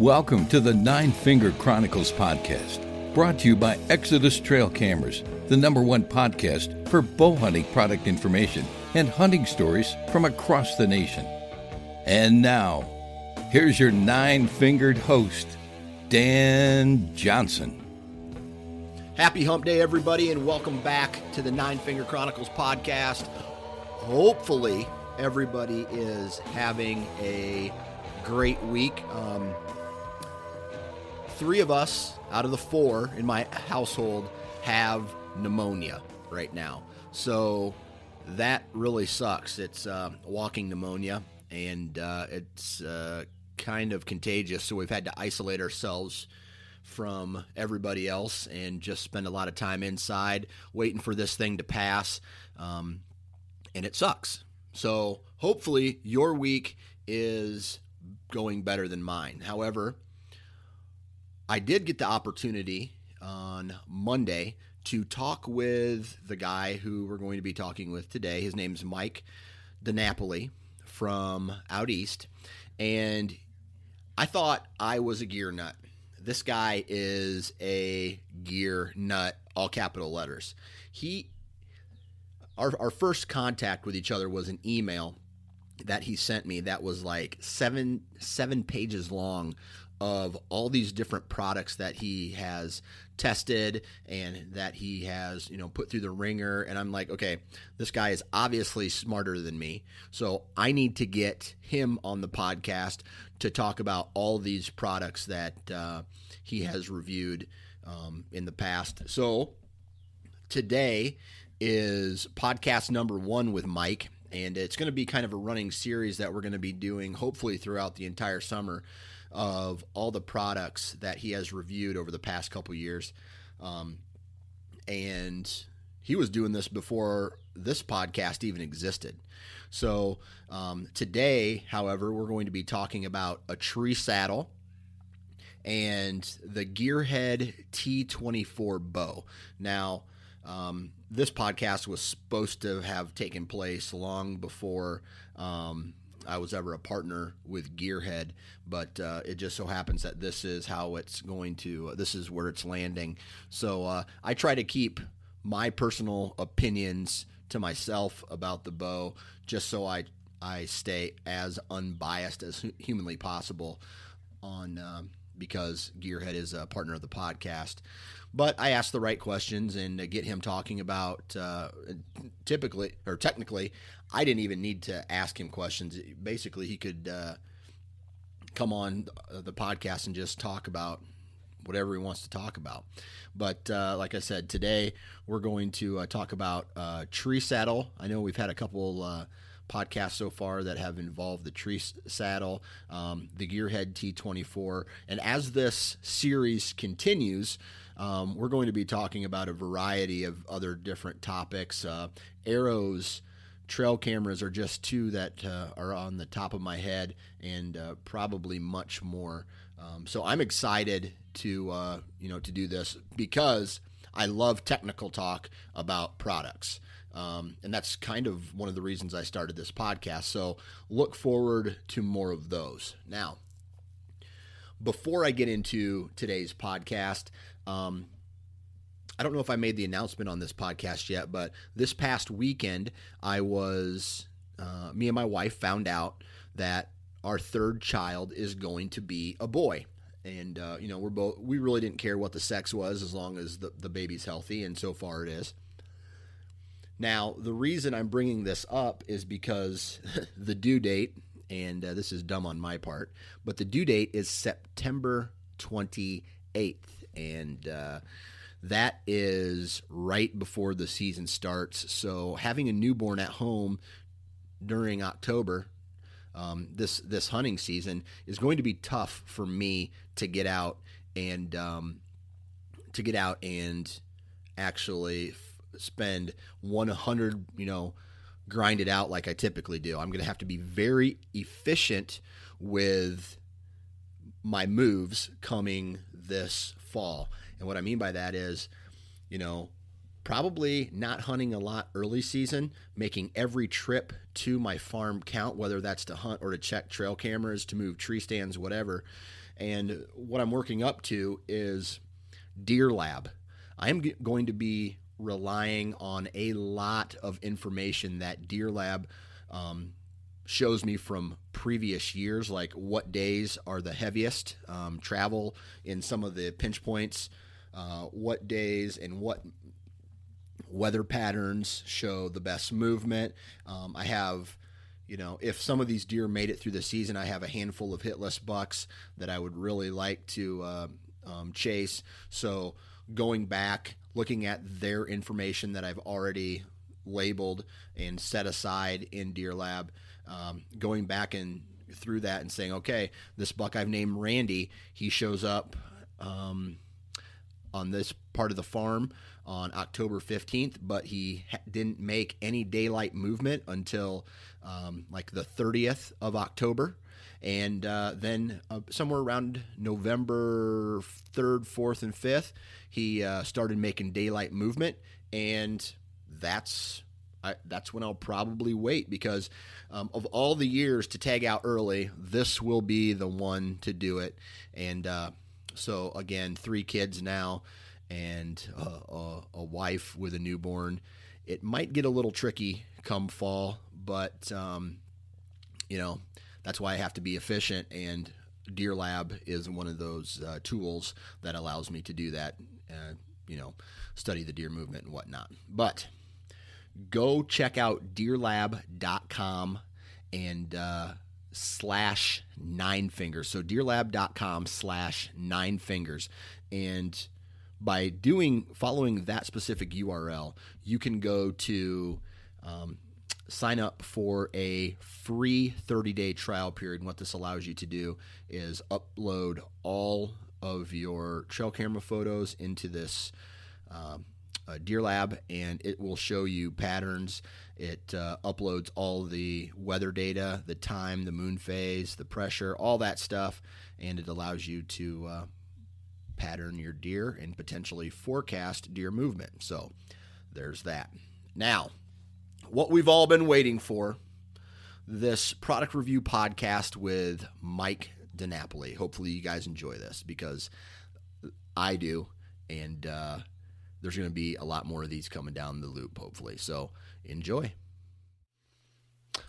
Welcome to the Nine Finger Chronicles podcast, brought to you by Exodus Trail Cameras, the number one podcast for bow hunting product information and hunting stories from across the nation. And now, here's your nine fingered host, Dan Johnson. Happy Hump Day, everybody, and welcome back to the Nine Finger Chronicles podcast. Hopefully, everybody is having a great week. Um, three of us out of the four in my household have pneumonia right now. So that really sucks. It's uh, walking pneumonia, and uh, it's uh, kind of contagious. So we've had to isolate ourselves from everybody else and just spend a lot of time inside waiting for this thing to pass. Um, and it sucks. So hopefully your week is going better than mine. However, I did get the opportunity on Monday to talk with the guy who we're going to be talking with today. His name's Mike DiNapoli from out east. And I thought I was a gear nut. This guy is a gear nut, all capital letters. He our, our first contact with each other was an email that he sent me that was like seven seven pages long of all these different products that he has tested and that he has you know put through the wringer. And i'm like okay this guy is obviously smarter than me. So i need to get him on the podcast to talk about all these products that uh, he has reviewed um, in the past. So today is podcast number one with mike and it's going to be kind of a running series that we're going to be doing hopefully throughout the entire summer of all the products that he has reviewed over the past couple years. Um, and he was doing this before this podcast even existed. So um, today, however, we're going to be talking about a tree saddle and the Gearhead T24 bow. Now, um, this podcast was supposed to have taken place long before um, I was ever a partner with Gearhead, but uh, it just so happens that this is how it's going to, uh, this is where it's landing. So uh, I try to keep my personal opinions to myself about the bow, just so I I stay as unbiased as humanly possible on um, because Gearhead is a partner of the podcast. But I ask the right questions and get him talking about. Uh, typically or technically, I didn't even need to ask him questions. Basically, he could uh, come on the podcast and just talk about whatever he wants to talk about. But uh, like I said, today we're going to uh, talk about uh, tree saddle. I know we've had a couple uh, podcasts so far that have involved the tree saddle, um, the Gearhead T24. And as this series continues, um, we're going to be talking about a variety of other different topics. Uh, arrows, trail cameras are just two that uh, are on the top of my head, and uh, probably much more. Um, so I'm excited to uh, you know to do this because I love technical talk about products. Um, and that's kind of one of the reasons I started this podcast. So look forward to more of those. Now, before I get into today's podcast, um, I don't know if I made the announcement on this podcast yet, but this past weekend, I was, uh, me and my wife found out that our third child is going to be a boy. And uh, you know, we're both we really didn't care what the sex was as long as the, the baby's healthy, and so far it is. Now, the reason I'm bringing this up is because the due date, and uh, this is dumb on my part, but the due date is September 28th, and uh, that is right before the season starts. So having a newborn at home during October, um, this this hunting season is going to be tough for me to get out and um, to get out and actually f- spend 100 you know grind it out like I typically do. I'm going to have to be very efficient with my moves coming this fall. And what I mean by that is, you know, probably not hunting a lot early season, making every trip to my farm count, whether that's to hunt or to check trail cameras, to move tree stands, whatever. And what I'm working up to is Deer Lab. I'm g- going to be relying on a lot of information that Deer Lab um, shows me from previous years, like what days are the heaviest um, travel in some of the pinch points, uh, what days and what weather patterns show the best movement. Um, I have, you know, if some of these deer made it through the season, I have a handful of hit list bucks that I would really like to uh, um, chase. So going back, looking at their information that I've already labeled and set aside in Deer Lab, um, going back and through that and saying, okay, this buck I've named Randy, he shows up um, on this part of the farm on October 15th, but he ha- didn't make any daylight movement until um, like the 30th of October. And uh, then uh, somewhere around November 3rd, 4th, and 5th, he uh, started making daylight movement. And that's I, that's when I'll probably wait because um, of all the years to tag out early, this will be the one to do it. And uh, so, again, three kids now and uh, a, a, wife with a newborn. It might get a little tricky come fall, but um, you know that's why I have to be efficient. And Deer Lab is one of those uh, tools that allows me to do that. Uh, you know, study the deer movement and whatnot. But go check out deerlab.com and uh, slash nine fingers. So deerlab.com slash nine fingers. And by doing following that specific URL, you can go to um, sign up for a free 30 day trial period. And what this allows you to do is upload all of your trail camera photos into this um, uh, Deer Lab, and it will show you patterns. It uh, uploads all the weather data, the time, the moon phase, the pressure, all that stuff, and it allows you to uh, pattern your deer and potentially forecast deer movement. So there's that. Now, what we've all been waiting for this product review podcast with Mike DiNapoli. Hopefully, you guys enjoy this because I do. And, uh, there's going to be a lot more of these coming down the loop, hopefully. So enjoy.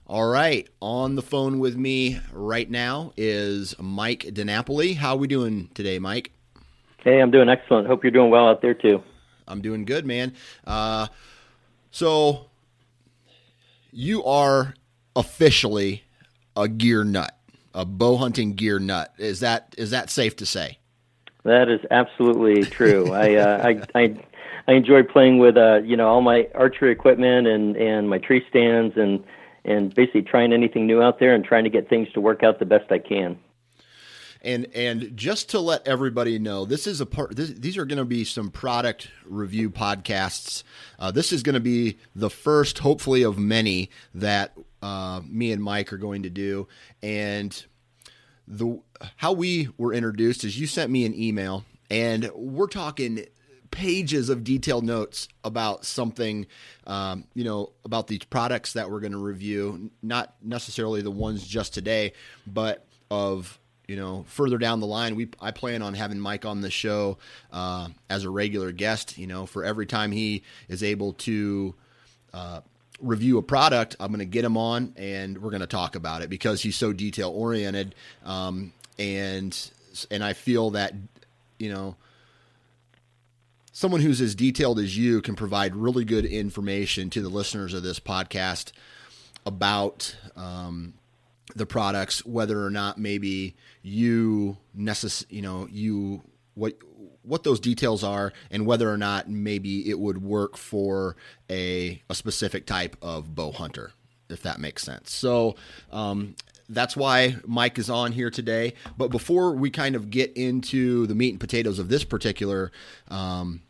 All right, on the phone with me right now is Mike DiNapoli. How are we doing today, Mike? Hey, I'm doing excellent. Hope you're doing well out there too. I'm doing good, man. Uh, so you are officially a gear nut, a bow hunting gear nut. Is that is that safe to say? That is absolutely true. I, uh, I I I enjoy playing with uh, you know all my archery equipment and and my tree stands and and basically trying anything new out there and trying to get things to work out the best I can. And and just to let everybody know, this is a part. This, these are going to be some product review podcasts. Uh, this is going to be the first, hopefully, of many that uh, me and Mike are going to do. And the how we were introduced is you sent me an email, and we're talking pages of detailed notes about something, um, you know, about these products that we're going to review. Not necessarily the ones just today, but of you know further down the line. We I plan on having Mike on the show uh, as a regular guest. You know, for every time he is able to. Uh, review a product, I'm going to get him on and we're going to talk about it because he's so detail oriented. Um, and and I feel that you know someone who's as detailed as you can provide really good information to the listeners of this podcast about um, the products, whether or not maybe you necess- you know you what what those details are and whether or not maybe it would work for a, a specific type of bow hunter, if that makes sense. So um, that's why Mike is on here today. But before we kind of get into the meat and potatoes of this particular um,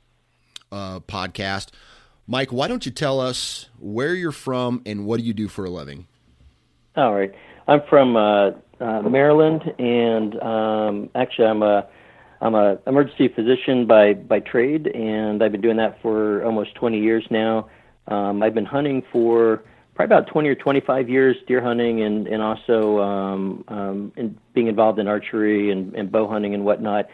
uh, podcast, Mike, why don't you tell us where you're from and what do you do for a living? All right. I'm from uh, uh, Maryland, and um, actually, I'm a I'm a emergency physician by by trade, and I've been doing that for almost 20 years now. Um, I've been hunting for probably about 20 or 25 years, deer hunting, and and also um, um, in being involved in archery and, and bow hunting and whatnot.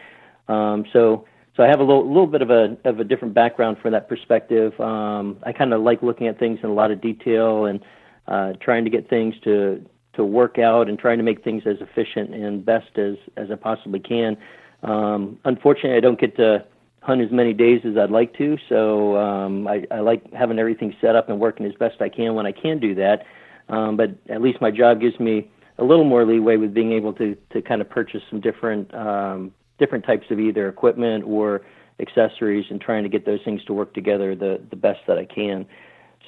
Um, so so I have a little, little bit of a of a different background from that perspective. Um, I kind of like looking at things in a lot of detail and uh, trying to get things to to work out and trying to make things as efficient and best as as I possibly can. Um, unfortunately, I don't get to hunt as many days as I'd like to, so um, I, I like having everything set up and working as best I can when I can do that. Um, but at least my job gives me a little more leeway with being able to to kind of purchase some different um, different types of either equipment or accessories and trying to get those things to work together the the best that I can.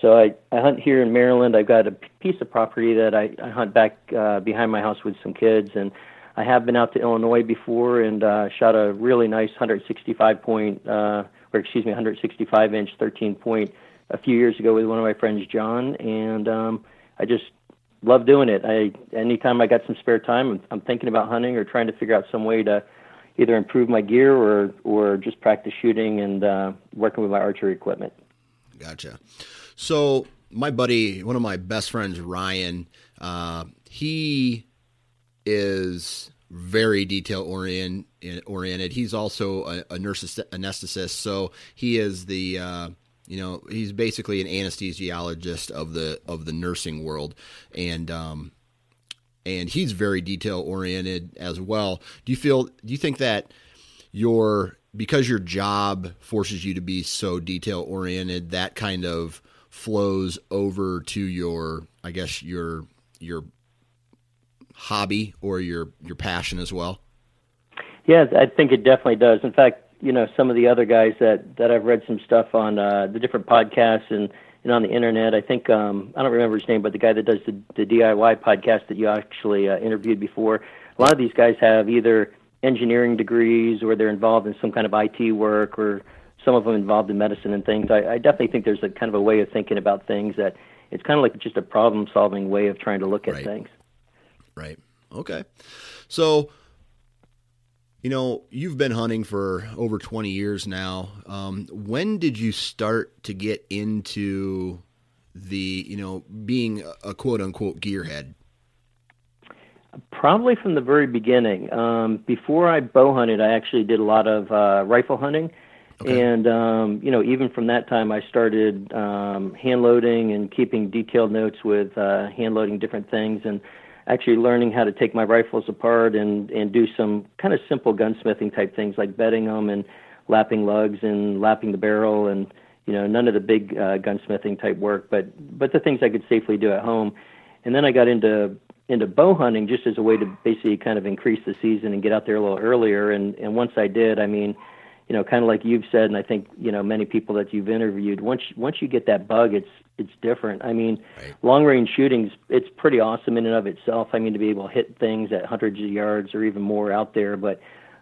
So I, I hunt here in Maryland. I've got a piece of property that I, I hunt back uh, behind my house with some kids, and I have been out to Illinois before and uh, shot a really nice 165 point, uh, or excuse me, 165 inch 13 point a few years ago with one of my friends, John, and um, I just love doing it. I anytime I got some spare time, I'm, I'm thinking about hunting or trying to figure out some way to either improve my gear or or just practice shooting and uh, working with my archery equipment. Gotcha. So my buddy, one of my best friends, Ryan, uh, he is very detail oriented. He's also a, a nurse anesthetist, so he is the uh, you know he's basically an anesthesiologist of the of the nursing world, and um, and he's very detail oriented as well. Do you feel? Do you think that your because your job forces you to be so detail oriented, that kind of flows over to your, I guess your your hobby or your your passion as well? Yeah, I think it definitely does. In fact, you know, some of the other guys that that I've read some stuff on uh, the different podcasts and and on the internet. I think um, I don't remember his name, but the guy that does the, the DIY podcast that you actually uh, interviewed before. A lot of these guys have either engineering degrees or they're involved in some kind of IT work or some of them involved in medicine and things. I, I definitely think there's a kind of a way of thinking about things that it's kind of like just a problem solving way of trying to look at right. things. Right. Okay. So, you know, you've been hunting for over 20 years now. Um, when did you start to get into the, you know, being a quote unquote gearhead? Probably from the very beginning. Um, before I bow hunted, I actually did a lot of uh, rifle hunting. Okay. And um, you know, even from that time, I started um, hand loading and keeping detailed notes with uh, hand loading different things, and actually learning how to take my rifles apart and and do some kind of simple gunsmithing type things like bedding them and lapping lugs and lapping the barrel and you know none of the big uh, gunsmithing type work, but but the things I could safely do at home. And then I got into into bow hunting just as a way to basically kind of increase the season and get out there a little earlier. And and once I did, I mean you know, kind of like you've said, and I think you know many people that you've interviewed. Once once you get that bug, it's it's different. I mean, right. long range shootings, it's pretty awesome in and of itself. I mean, to be able to hit things at hundreds of yards or even more out there, but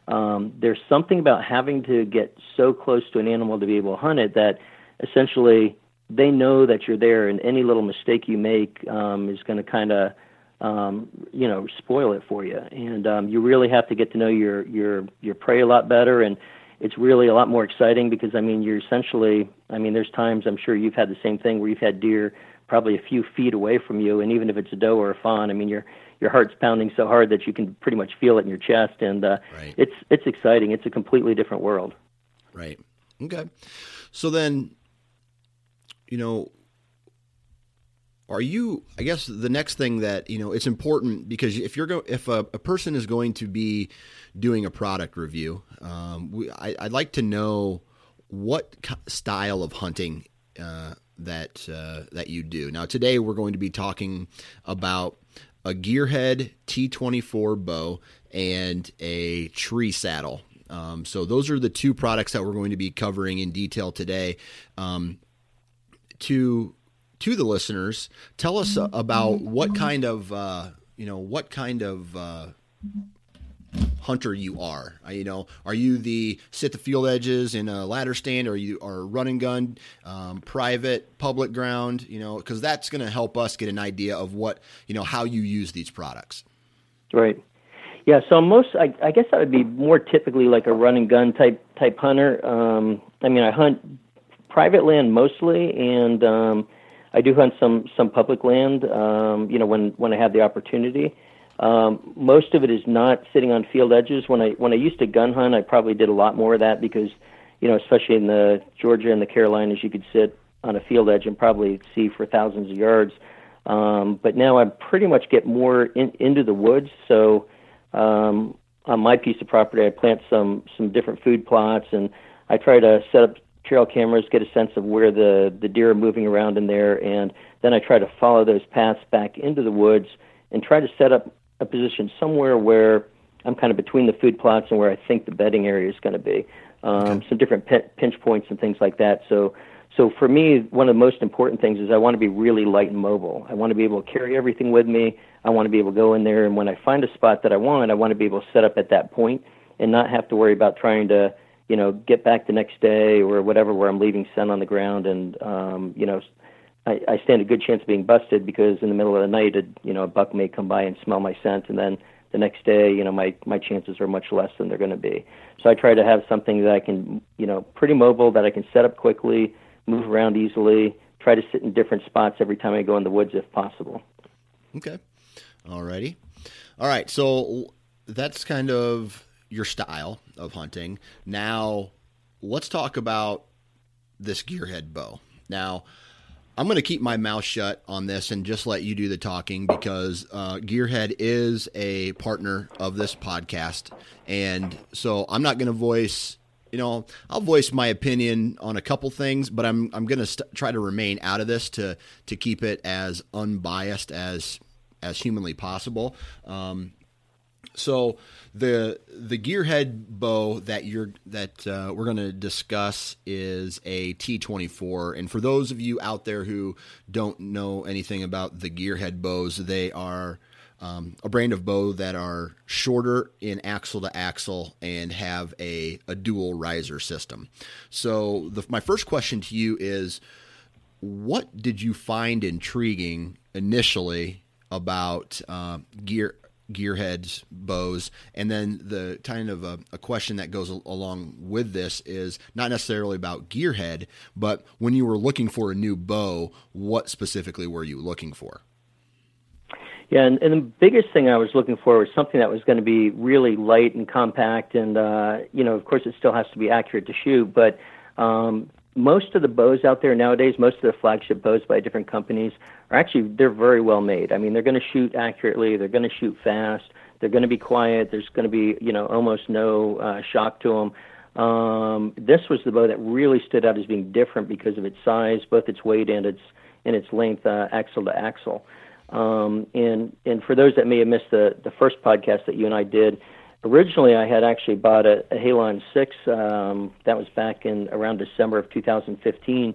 um, there's something about having to get so close to an animal to be able to hunt it that essentially they know that you're there, and any little mistake you make um, is going to kind of um, you know spoil it for you. And um, you really have to get to know your your your prey a lot better and it's really a lot more exciting because I mean you're essentially I mean there's times I'm sure you've had the same thing where you've had deer probably a few feet away from you and even if it's a doe or a fawn I mean your your heart's pounding so hard that you can pretty much feel it in your chest and uh, right. it's it's exciting. It's a completely different world. Right. Okay. So then you know are you i guess the next thing that you know it's important because if you're going if a, a, person is going to be doing a product review um, we, I, would like to know what style of hunting uh, that uh, that you do. Now today we're going to be talking about a gearhead t24 bow and a tree saddle. Um, so those are the two products that we're going to be covering in detail today um, to to the listeners, tell us uh, about what kind of uh, you know what kind of uh, hunter you are. Uh, you know, are you the sit the field edges in a ladder stand, or you are running gun, um, private, public ground? You know, because that's going to help us get an idea of what you know how you use these products. Right. Yeah. So most, I, I guess, I would be more typically like a running gun type type hunter. Um, I mean, I hunt private land mostly, and um, I do hunt some some public land. Um, you know, when when I have the opportunity. Um, most of it is not sitting on field edges. When I when I used to gun hunt, I probably did a lot more of that because, you know, especially in the Georgia and the Carolinas, you could sit on a field edge and probably see for thousands of yards. Um, but now I pretty much get more in, into the woods. So um, on my piece of property, I plant some some different food plots, and I try to set up trail cameras, get a sense of where the, the deer are moving around in there, and then I try to follow those paths back into the woods and try to set up a position somewhere where I'm kind of between the food plots and where I think the bedding area is going to be. Um, okay. Some different p- pinch points and things like that. So, so for me, one of the most important things is I want to be really light and mobile. I want to be able to carry everything with me. I want to be able to go in there, and when I find a spot that I want, I want to be able to set up at that point and not have to worry about trying to you know, get back the next day or whatever where I'm leaving scent on the ground and um, you know, I, I stand a good chance of being busted because in the middle of the night, a, you know, a buck may come by and smell my scent, and then the next day, you know, my my chances are much less than they're going to be. So I try to have something that I can, you know, pretty mobile that I can set up quickly, move around easily, try to sit in different spots every time I go in the woods if possible. Okay, all righty, all right. So that's kind of your style of hunting. Now, let's talk about this gearhead bow. Now, I'm going to keep my mouth shut on this and just let you do the talking because uh, Gearhead is a partner of this podcast. And so I'm not going to voice, you know, I'll voice my opinion on a couple things, but I'm, I'm going to st- try to remain out of this to, to keep it as unbiased as, as humanly possible. Um, so the the gearhead bow that you're that uh, we're going to discuss is a T24, and for those of you out there who don't know anything about the gearhead bows, they are um, a brand of bow that are shorter in axle to axle and have a, a dual riser system. So the, my first question to you is, what did you find intriguing initially about uh, gear gearheads, bows, and then the kind of a, a, question that goes along with this is not necessarily about gearhead, but when you were looking for a new bow, what specifically were you looking for? Yeah, and, and the biggest thing I was looking for was something that was going to be really light and compact, and uh, you know, of course, it still has to be accurate to shoot, but um, most of the bows out there nowadays, most of the flagship bows by different companies are actually they're very well made. I mean, they're going to shoot accurately, they're going to shoot fast, they're going to be quiet. There's going to be you know almost no uh, shock to them. Um, this was the bow that really stood out as being different because of its size, both its weight and its and its length, uh, axle to axle. Um, and and for those that may have missed the the first podcast that you and I did, originally I had actually bought a, a Halon 6. Um, that was back in around December of 2015.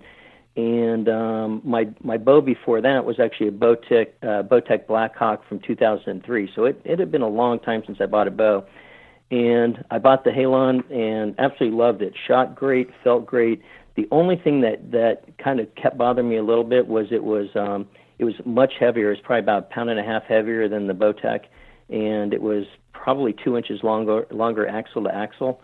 And um, my my bow before that was actually a Bowtech uh, Bowtech Blackhawk from 2003. So it, it had been a long time since I bought a bow. And I bought the Halon and absolutely loved it. Shot great, felt great. The only thing that that kind of kept bothering me a little bit was it was um, it was much heavier. It was probably about a pound and a half heavier than the Bowtech, and it was probably two inches longer longer axle to axle.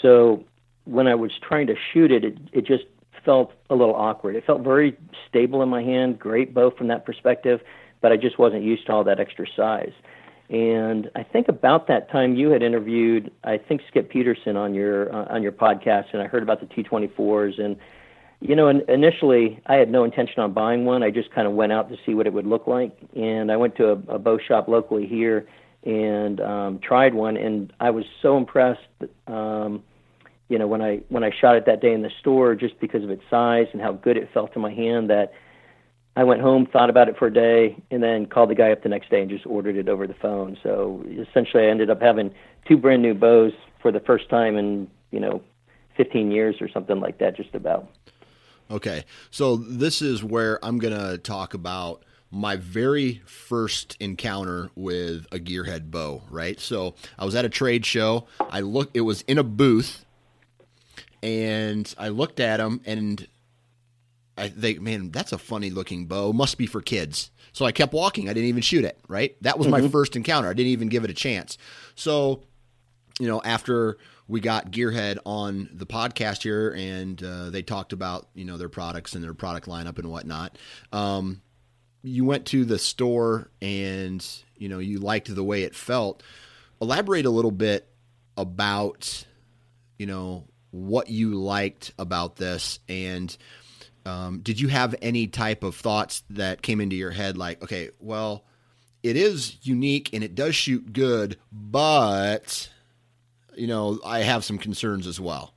So when I was trying to shoot it, it, it just felt a little awkward. It felt very stable in my hand, great bow from that perspective, but I just wasn't used to all that extra size. And I think about that time you had interviewed, I think Skip Peterson on your uh, on your podcast, and I heard about the T24s, and You know, initially I had no intention on buying one. I just kind of went out to see what it would look like, and I went to a, a bow shop locally here and um, tried one, and I was so impressed. Um, you know, when I when I shot it that day in the store, just because of its size and how good it felt in my hand, that I went home, thought about it for a day, and then called the guy up the next day and just ordered it over the phone. So essentially, I ended up having two brand new bows for the first time in you know 15 years or something like that, just about. Okay, so this is where I'm going to talk about my very first encounter with a gearhead bow, right? So I was at a trade show. I looked, it was in a booth, and I looked at them and I think, man, that's a funny looking bow. Must be for kids. So I kept walking. I didn't even shoot it, right? That was mm-hmm. my first encounter. I didn't even give it a chance. So, you know, after we got Gearhead on the podcast here, and uh, they talked about you know their products and their product lineup and whatnot. Um, you went to the store and you know you liked the way it felt. Elaborate a little bit about you know what you liked about this and um, did you have any type of thoughts that came into your head like okay well it is unique and it does shoot good but you know, I have some concerns as well.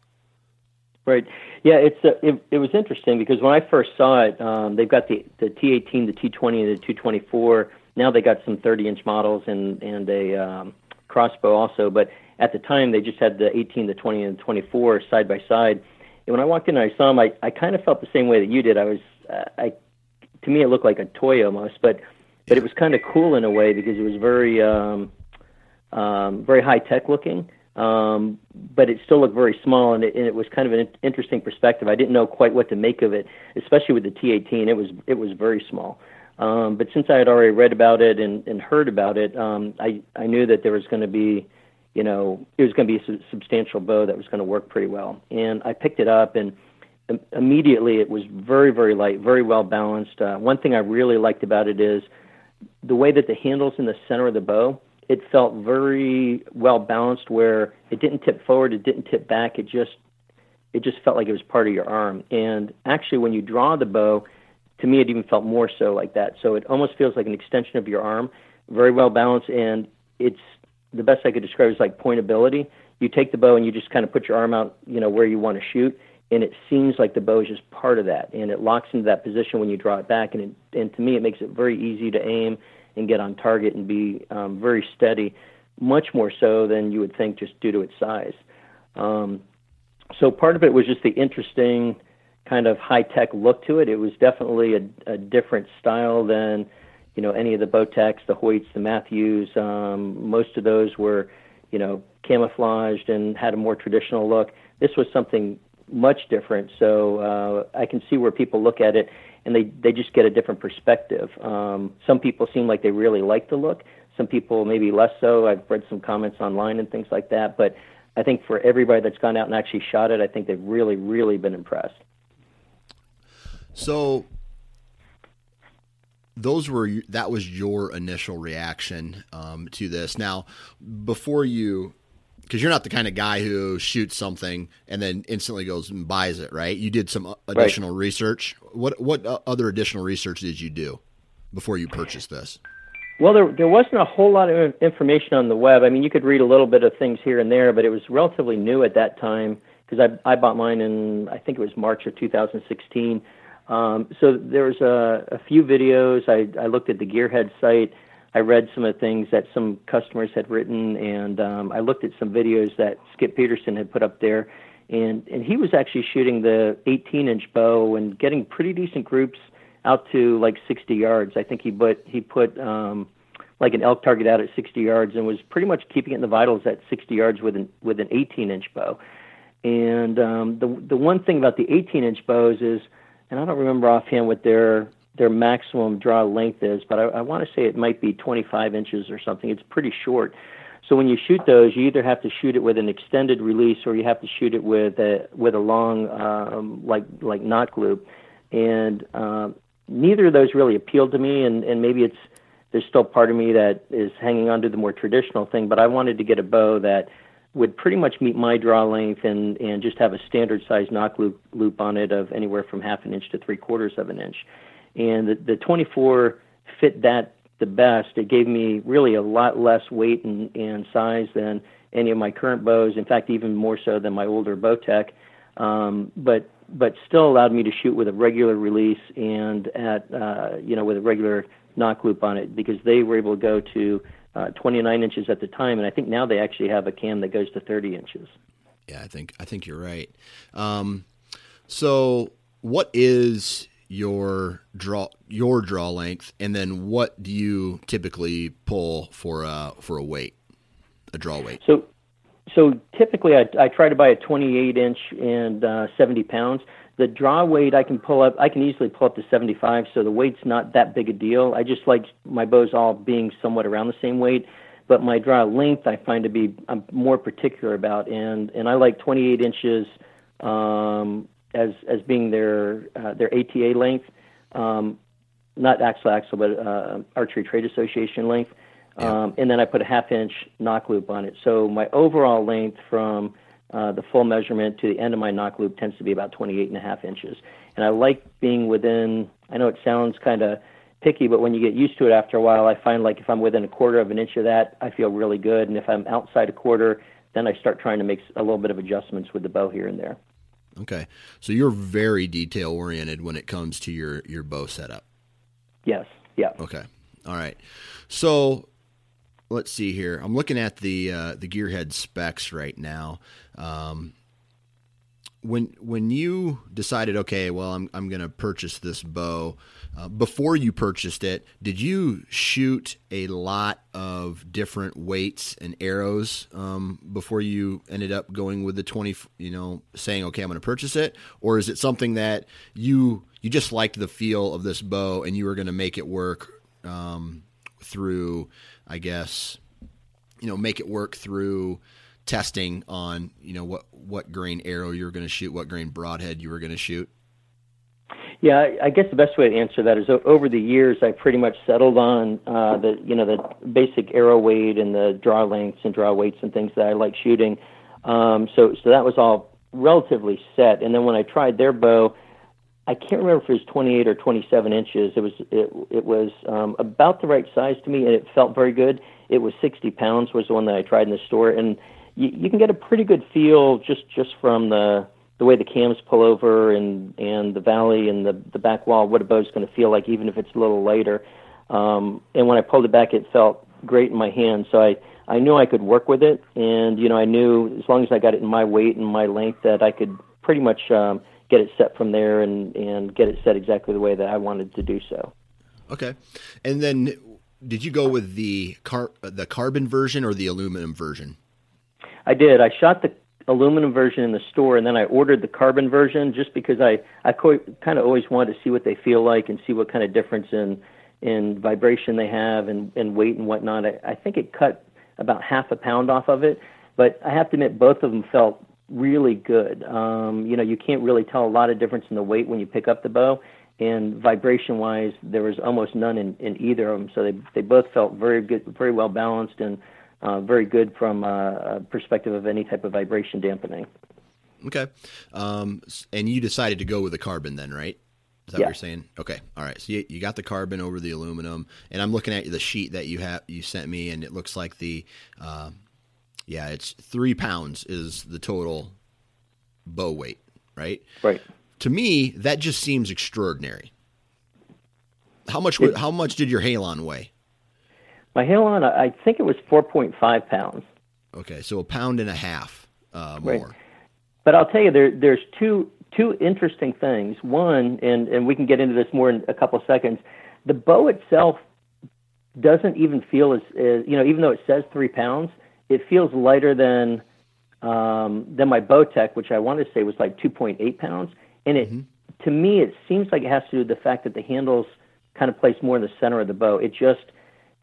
Right. Yeah, it's uh, it, it was interesting because when I first saw it, um, they've got the the T18, the T20, and the T24. Now they got some 30 inch models and and a um, crossbow also. But at the time, they just had the 18, the 20, and the 24 side by side. And when I walked in and I saw them, I, I kind of felt the same way that you did. I was, uh, I, to me, it looked like a toy almost, but but it was kind of cool in a way because it was very um, um, very high tech looking um, but it still looked very small, and it, and it was kind of an interesting perspective. I didn't know quite what to make of it, especially with the T18. It was it was very small. Um, but since I had already read about it and, and heard about it, um, I I knew that there was going to be, you know, it was going to be a substantial bow that was going to work pretty well. And I picked it up, and immediately it was very very light, very well balanced. Uh, one thing I really liked about it is the way that the handles in the center of the bow it felt very well balanced where it didn't tip forward, it didn't tip back. It just it just felt like it was part of your arm. And actually, when you draw the bow, to me, it even felt more so like that. So it almost feels like an extension of your arm, very well balanced, and it's the best I could describe is like pointability. You take the bow and you just kind of put your arm out, you know, where you want to shoot, and it seems like the bow is just part of that, and it locks into that position when you draw it back, and it, and to me, it makes it very easy to aim and get on target and be um, very steady, much more so than you would think just due to its size. Um, so part of it was just the interesting kind of high tech look to it. It was definitely a, a different style than you know any of the Bowtechs, the Hoyts, the Mathews. Um, most of those were you know camouflaged and had a more traditional look. This was something much different. So uh, I can see where people look at it and they they just get a different perspective. Um, some people seem like they really like the look. Some people maybe less so. I've read some comments online and things like that. But I think for everybody that's gone out and actually shot it, I think they've really really been impressed. So those were that was your initial reaction um, to this. Now, before you because you're not the kind of guy who shoots something and then instantly goes and buys it, right? You did some additional right. research. What what other additional research did you do before you purchased this? Well, there there wasn't a whole lot of information on the web. I mean, you could read a little bit of things here and there, but it was relatively new at that time because I I bought mine in I think it was March of 2016. Um, so there was a, a few videos. I I looked at the Gearhead site I read some of the things that some customers had written, and um, I looked at some videos that Skip Peterson had put up there, and and he was actually shooting the 18-inch bow and getting pretty decent groups out to like 60 yards. I think he put he put um, like an elk target out at 60 yards and was pretty much keeping it in the vitals at 60 yards with an with an 18-inch bow. And um, the the one thing about the 18-inch bows is, and I don't remember offhand what their their maximum draw length is, but I, I want to say it might be 25 inches or something. It's pretty short. So when you shoot those, you either have to shoot it with an extended release or you have to shoot it with a with a long um, like like nock loop, and um, neither of those really appealed to me. And and maybe it's there's still part of me that is hanging on to the more traditional thing, but I wanted to get a bow that would pretty much meet my draw length and and just have a standard size nock loop loop on it of anywhere from half an inch to three quarters of an inch, and the the 24 fit that the best. It gave me really a lot less weight and, and size than any of my current bows. In fact, even more so than my older Bowtech. Um, but but still allowed me to shoot with a regular release and at uh, you know with a regular nock loop on it because they were able to go to uh, 29 inches at the time, and I think now they actually have a cam that goes to 30 inches. Yeah, I think I think you're right. Um, so, what is your draw your draw length, and then what do you typically pull for a for a weight, a draw weight? So, so typically I, I try to buy a 28 inch and uh, 70 pounds. The draw weight I can pull up, I can easily pull up to 75, so the weight's not that big a deal. I just like my bows all being somewhat around the same weight, but my draw length I find to be I'm more particular about, and and I like 28 inches um, as as being their uh, their ATA length, um, not axle axle, but uh, Archery Trade Association length. Um, and then I put a half inch nock loop on it. So my overall length from uh, the full measurement to the end of my nock loop tends to be about 28 and a half inches. And I like being within, I know it sounds kind of picky, but when you get used to it after a while, I find like if I'm within a quarter of an inch of that, I feel really good. And if I'm outside a quarter, then I start trying to make a little bit of adjustments with the bow here and there. Okay. So you're very detail oriented when it comes to your, your bow setup. Yes. Yeah. Okay. All right. So let's see here. I'm looking at the uh, the gearhead specs right now. Um, when when you decided, okay, well, I'm I'm going to purchase this bow. Uh, before you purchased it, did you shoot a lot of different weights and arrows um, before you ended up going with the 20? You know, saying, okay, I'm going to purchase it, or is it something that you you just liked the feel of this bow and you were going to make it work um, through I guess, you know, make it work through testing on, you know, what what grain arrow you were going to shoot, what grain broadhead you were going to shoot? Yeah, I guess the best way to answer that is over the years I pretty much settled on uh, the you know the basic arrow weight and the draw lengths and draw weights and things that I like shooting. Um, so so that was all relatively set. And then when I tried their bow, I can't remember if it was 28 or 27 inches. It was it, it was um, about the right size to me, and it felt very good. It was 60 pounds was the one that I tried in the store, and you, you can get a pretty good feel just just from the the way the cams pull over and and the valley and the the back wall, what a bow's going to feel like, even if it's a little lighter. Um, and when I pulled it back, it felt great in my hand. So I I knew I could work with it, and you know I knew as long as I got it in my weight and my length that I could pretty much. Um, get it set from there and and get it set exactly the way that I wanted to do so. Okay, and then did you go with the car the carbon version or the aluminum version? I did. I shot the aluminum version in the store, and then I ordered the carbon version just because I I co- kind of always wanted to see what they feel like and see what kind of difference in in vibration they have and, and weight and whatnot. I, I think it cut about half a pound off of it, but I have to admit both of them felt really good. Um, you know, you can't really tell a lot of difference in the weight when you pick up the bow, and vibration wise, there was almost none in, in either of them. So they they both felt very good, very well balanced, and uh, very good from a perspective of any type of vibration dampening. Okay, um, and you decided to go with the carbon then, right? Is that yeah. what you're saying? Okay, all right. So you, you got the carbon over the aluminum, and I'm looking at the sheet that you have you sent me, and it looks like the uh, yeah, it's three pounds is the total bow weight, right? Right. To me, that just seems extraordinary. How much? It, how much did your Halon weigh? My Halon, I think it was four point five pounds. Okay, so a pound and a half uh, more. Right. But I'll tell you, there, there's two two interesting things. One, and and we can get into this more in a couple of seconds. The bow itself doesn't even feel as, as you know, even though it says three pounds, it feels lighter than um, than my Bowtech, which I want to say was like 2.8 pounds. And it, mm-hmm. to me, it seems like it has to do with the fact that the handles kind of place more in the center of the bow. It just,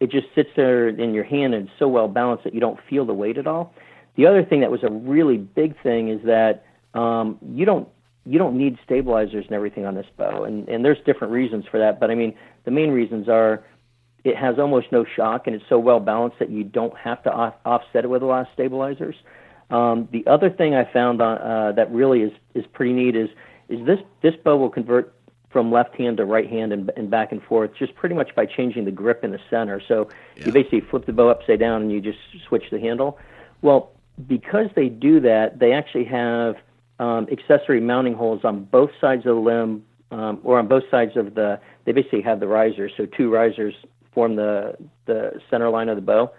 it just sits there in your hand and it's so well balanced that you don't feel the weight at all. The other thing that was a really big thing is that um, you don't you don't need stabilizers and everything on this bow, and and there's different reasons for that. But I mean, the main reasons are it has almost no shock and it's so well balanced that you don't have to off- offset it with a lot of stabilizers. Um, the other thing I found on, uh, that really is, is pretty neat is is this this bow will convert from left hand to right hand and, and back and forth just pretty much by changing the grip in the center. So yeah. you basically flip the bow upside down and you just switch the handle. Well, because they do that, they actually have um, accessory mounting holes on both sides of the limb um, or on both sides of the. They basically have the risers, so two risers form the the center line of the bow.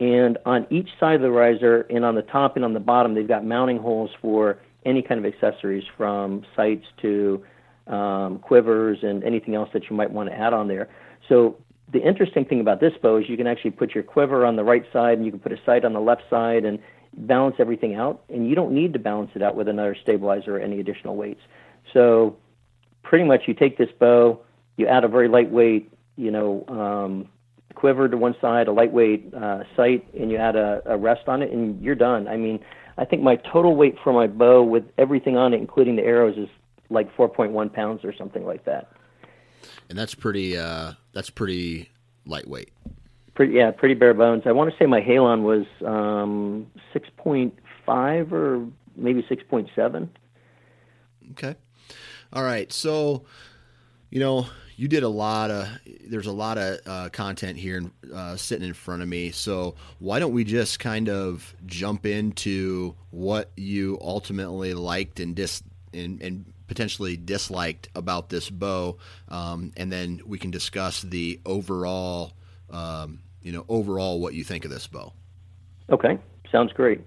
And on each side of the riser, and on the top and on the bottom, they've got mounting holes for any kind of accessories, from sights to um, quivers and anything else that you might want to add on there. So the interesting thing about this bow is you can actually put your quiver on the right side, and you can put a sight on the left side, and balance everything out. And you don't need to balance it out with another stabilizer or any additional weights. So pretty much, you take this bow, you add a very lightweight, you know, um, quiver to one side, a lightweight uh, sight, and you add a, a rest on it, and you're done. I mean, I think my total weight for my bow with everything on it, including the arrows, is like 4.1 pounds or something like that. And that's pretty. Uh, that's pretty lightweight. Pretty, yeah, pretty bare bones. I want to say my Halon was um, 6.5 or maybe 6.7. Okay. All right. So, you know, you did a lot of there's a lot of uh, content here uh, sitting in front of me. So why don't we just kind of jump into what you ultimately liked and dis and, and potentially disliked about this bow um, and then we can discuss the overall um, you know overall what you think of this bow. Okay. Sounds great.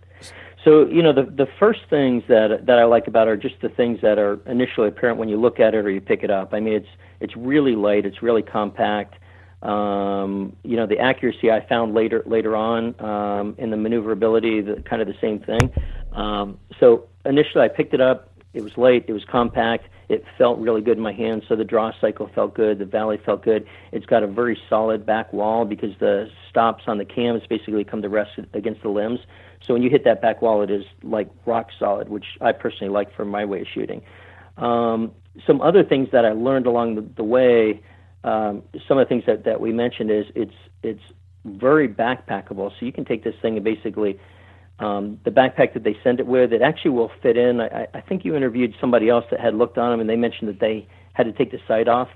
So you know the the first things that that I like about it are just the things that are initially apparent when you look at it or you pick it up. I mean, it's it's really light, it's really compact. Um, you know, the accuracy I found later later on um, in the maneuverability, the kind of the same thing. Um, so initially, I picked it up. It was light, it was compact, it felt really good in my hands. So the draw cycle felt good, the valley felt good. It's got a very solid back wall because the stops on the cams basically come to rest against the limbs. So when you hit that back wall, it is like rock solid, which I personally like for my way of shooting. Um, some other things that I learned along the, the way, um, some of the things that, that we mentioned is it's it's very backpackable. So you can take this thing and basically um, the backpack that they send it with, it actually will fit in. I, I think you interviewed somebody else that had looked on them, and they mentioned that they had to take the sight off.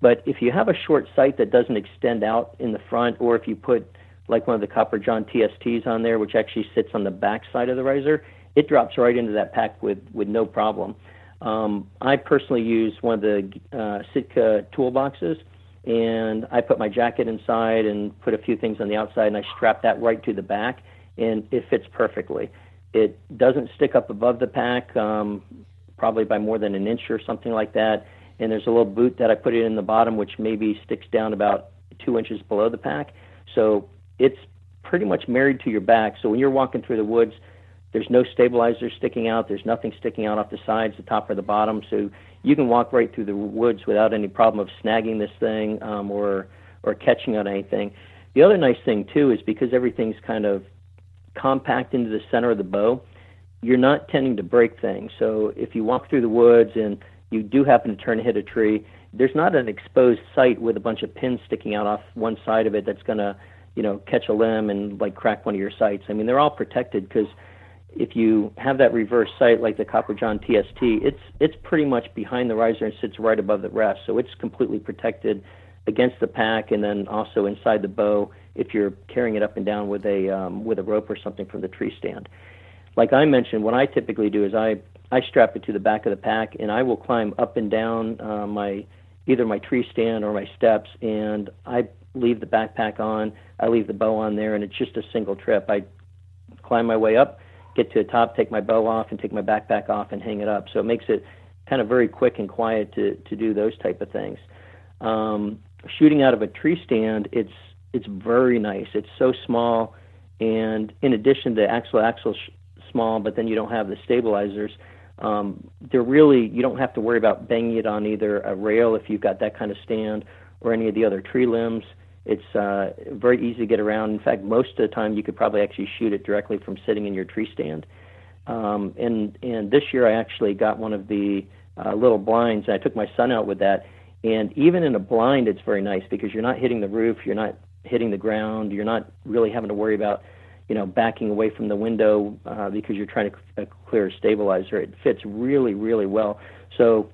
But if you have a short sight that doesn't extend out in the front, or if you put like one of the Copper John TSTs on there, which actually sits on the back side of the riser, it drops right into that pack with, with no problem. Um, I personally use one of the uh, Sitka toolboxes, and I put my jacket inside and put a few things on the outside, and I strap that right to the back, and it fits perfectly. It doesn't stick up above the pack, um, probably by more than an inch or something like that. And there's a little boot that I put in the bottom, which maybe sticks down about two inches below the pack. So it's pretty much married to your back. So when you're walking through the woods, there's no stabilizer sticking out. There's nothing sticking out off the sides, the top or the bottom. So you can walk right through the woods without any problem of snagging this thing um, or or catching on anything. The other nice thing too is because everything's kind of compact into the center of the bow, you're not tending to break things. So if you walk through the woods and you do happen to turn and hit a tree, there's not an exposed sight with a bunch of pins sticking out off one side of it that's going to you know, catch a limb and like crack one of your sights. I mean, they're all protected because if you have that reverse sight like the Copper John TST, it's it's pretty much behind the riser and sits right above the rest, so it's completely protected against the pack and then also inside the bow if you're carrying it up and down with a um, with a rope or something from the tree stand. Like I mentioned, what I typically do is I I strap it to the back of the pack and I will climb up and down uh, my either my tree stand or my steps and I leave the backpack on. I leave the bow on there, and it's just a single trip. I climb my way up, get to the top, take my bow off, and take my backpack off and hang it up. So it makes it kind of very quick and quiet to to do those type of things. Um, shooting out of a tree stand, it's it's very nice. It's so small, and in addition to axle axle sh- small, but then you don't have the stabilizers. Um, they're really you don't have to worry about banging it on either a rail if you've got that kind of stand or any of the other tree limbs. It's uh, very easy to get around. In fact, most of the time you could probably actually shoot it directly from sitting in your tree stand. Um, and and this year I actually got one of the uh, little blinds. And I took my son out with that, and even in a blind, it's very nice because you're not hitting the roof, you're not hitting the ground, you're not really having to worry about, you know, backing away from the window uh, because you're trying to uh, clear a stabilizer. It fits really, really well. So,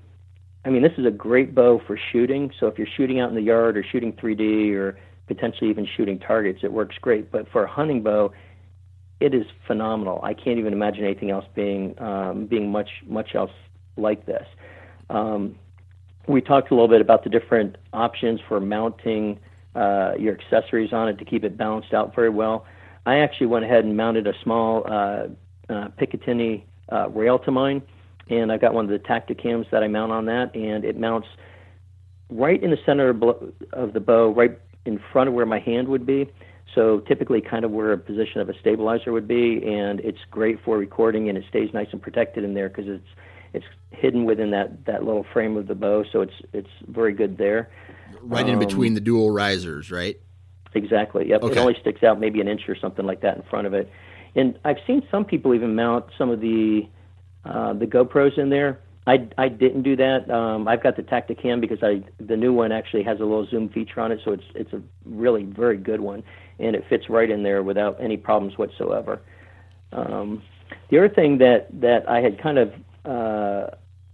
I mean, this is a great bow for shooting. So if you're shooting out in the yard or shooting 3D or potentially even shooting targets, it works great. But for a hunting bow, it is phenomenal. I can't even imagine anything else being um, being much much else like this. Um, we talked a little bit about the different options for mounting uh, your accessories on it to keep it balanced out very well. I actually went ahead and mounted a small uh, uh, Picatinny uh, rail to mine, and I've got one of the Tactacams that I mount on that, and it mounts right in the center of the bow, right in front of where my hand would be. So typically, kind of where a position of a stabilizer would be, and it's great for recording, and it stays nice and protected in there because it's it's hidden within that that little frame of the bow, so it's it's very good there. Right in um, between the dual risers, right? Exactly. Yep. Okay. It only sticks out maybe an inch or something like that in front of it. And I've seen some people even mount some of the uh, the GoPros in there. I, I didn't do that. Um, I've got the Tactacam because I the new one actually has a little zoom feature on it, so it's it's a really very good one, and it fits right in there without any problems whatsoever. Um, the other thing that that I had kind of uh,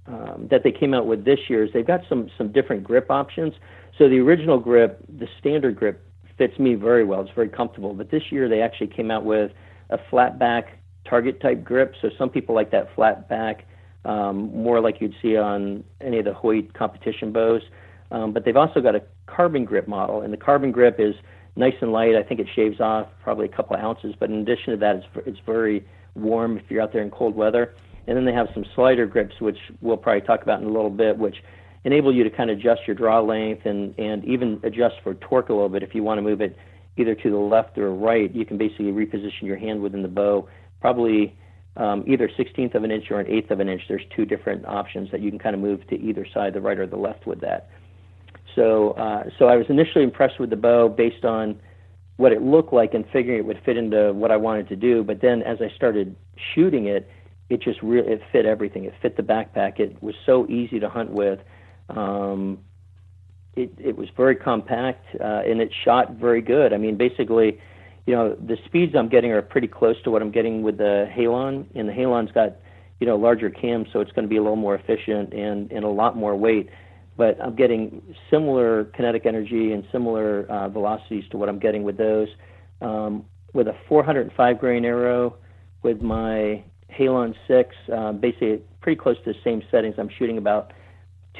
um, that they came out with this year is they've got some some different grip options. So the original grip, the standard grip, fits me very well. It's very comfortable. But this year they actually came out with a flat back target type grip. So some people like that flat back, um, more like you'd see on any of the Hoyt competition bows. Um, but they've also got a carbon grip model, and the carbon grip is nice and light. I think it shaves off probably a couple of ounces. But in addition to that, it's it's very warm if you're out there in cold weather. And then they have some slider grips, which we'll probably talk about in a little bit, which enable you to kind of adjust your draw length and, and even adjust for torque a little bit if you want to move it either to the left or right. You can basically reposition your hand within the bow, probably um, either 16th of an inch or an eighth of an inch. There's two different options that you can kind of move to either side, the right or the left, with that. So, uh, so I was initially impressed with the bow based on what it looked like and figuring it would fit into what I wanted to do. But then as I started shooting it, it just really it fit everything. It fit the backpack. It was so easy to hunt with. Um, it it was very compact uh, and it shot very good. I mean, basically, you know, the speeds I'm getting are pretty close to what I'm getting with the Halon, and the Halon's got you know larger cams, so it's going to be a little more efficient and and a lot more weight. But I'm getting similar kinetic energy and similar uh, velocities to what I'm getting with those. Um, with a 405 grain arrow, with my Halon 6, uh, basically pretty close to the same settings. I'm shooting about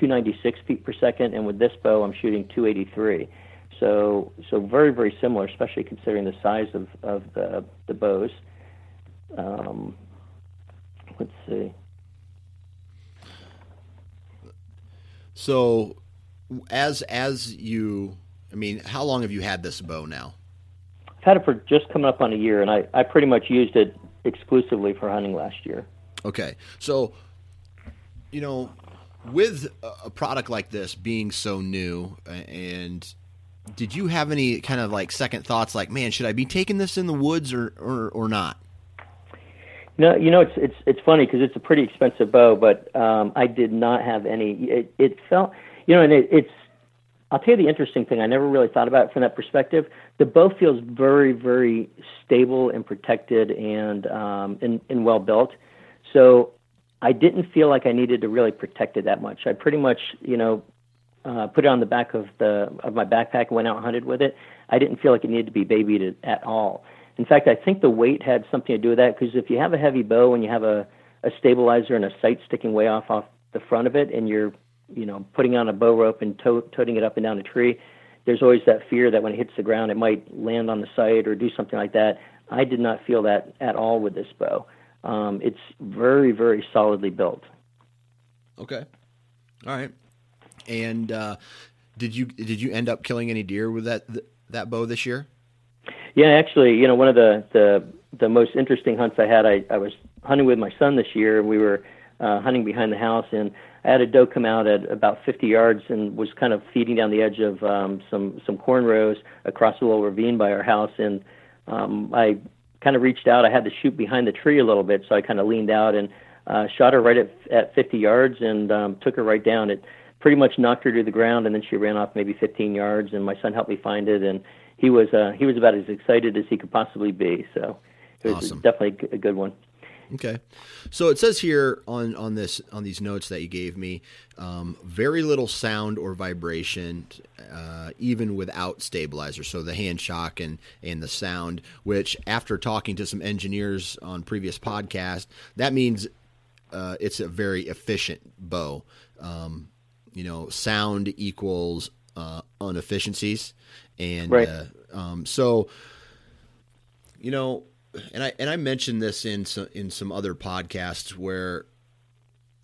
296 feet per second, and with this bow, I'm shooting 283. So, so very, very similar, especially considering the size of, of the, the bows. Um, let's see. So, as as you, I mean, how long have you had this bow now? I've had it for just coming up on a year, and I, I pretty much used it exclusively for hunting last year. Okay, so you know, with a product like this being so new, and did you have any kind of like second thoughts, like, man, should I be taking this in the woods or or, or not? No, you know it's it's it's funny because it's a pretty expensive bow, but um, I did not have any. It, it felt, you know, and it, it's I'll tell you the interesting thing. I never really thought about it from that perspective. The bow feels very, very stable and protected and um, and, and well built. So I didn't feel like I needed to really protect it that much. I pretty much, you know, uh, put it on the back of the of my backpack and went out and hunted with it. I didn't feel like it needed to be babied at all. In fact, I think the weight had something to do with that because if you have a heavy bow and you have a, a stabilizer and a sight sticking way off off the front of it, and you're you know, putting on a bow rope and to- toting it up and down a tree, there's always that fear that when it hits the ground, it might land on the sight or do something like that. I did not feel that at all with this bow. Um, it's very, very solidly built. Okay. All right. And uh, did you did you end up killing any deer with that that bow this year? Yeah, actually, you know, one of the the the most interesting hunts I had, I, I was hunting with my son this year. We were uh, hunting behind the house, and I had a doe come out at about 50 yards and was kind of feeding down the edge of um, some some corn rows across a little ravine by our house. And um, I kind of reached out. I had to shoot behind the tree a little bit, so I kind of leaned out and uh, shot her right at at 50 yards and um, took her right down. It pretty much knocked her to the ground, and then she ran off maybe 15 yards. And my son helped me find it, and he was uh, he was about as excited as he could possibly be. So it was Awesome. definitely a good one. Okay, so it says here on on this on these notes that you gave me, um, very little sound or vibration, uh, even without stabilizer. So the hand shock and and the sound, which after talking to some engineers on previous podcasts, that means uh, it's a very efficient bow. Um, you know, sound equals uh, inefficiencies, and Right. uh, um, so you know, and I and I mentioned this in some in some other podcasts where,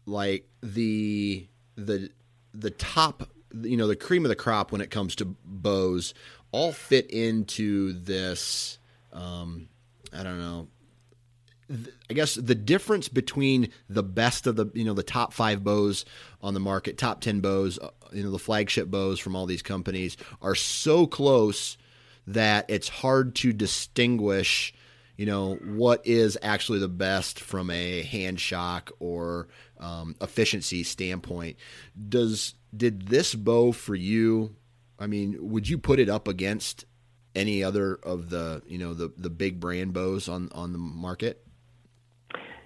like the the the top, you know, the cream of the crop when it comes to bows, all fit into this. Um, I don't know. I guess the difference between the best of the you know the top five bows on the market, top ten bows, uh, you know the flagship bows from all these companies are so close that it's hard to distinguish you know what is actually the best from a hand shock or um, efficiency standpoint. Does did this bow for you i mean would you put it up against any other of the you know the the big brand bows on on the market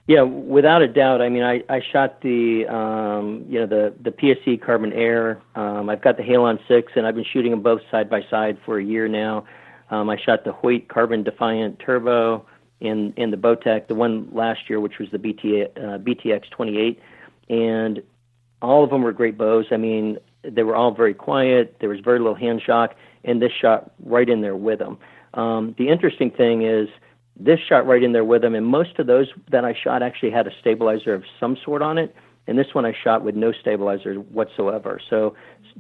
Yeah, without a doubt. I mean, I, I shot the um, you know the the PSE Carbon Air. Um, I've got the Halon Six, and I've been shooting them both side by side for a year now. Um, I shot the Hoyt Carbon Defiant Turbo and and the Bowtech, the one last year, which was the BT, uh, BTX 28, and all of them were great bows. I mean, they were all very quiet. There was very little hand shock, and this shot right in there with them. Um, the interesting thing is this shot right in there with them, and most of those that I shot actually had a stabilizer of some sort on it, and this one I shot with no stabilizer whatsoever. So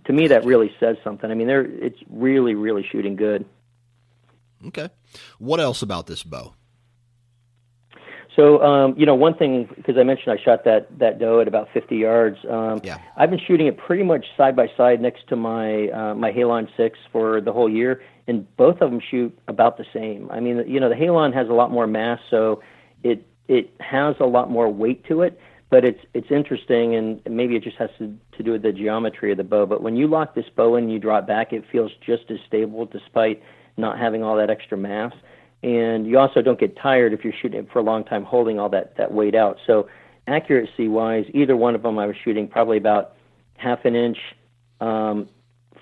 to me, that really says something. I mean, it's really, really shooting good. okay what else about this bow So, um, you know, one thing because I mentioned I shot that that doe at about 50 yards. Um, Yeah. I've been shooting it pretty much side by side next to my uh, my Halon six for the whole year, and both of them shoot about the same. I mean, you know, the Halon has a lot more mass, so it it has a lot more weight to it. But it's it's interesting, and maybe it just has to, to do with the geometry of the bow. But when you lock this bow in, and you draw it back, it feels just as stable, despite not having all that extra mass and you also don't get tired if you're shooting it for a long time holding all that that weight out. So accuracy wise, either one of them I was shooting probably about half an inch um,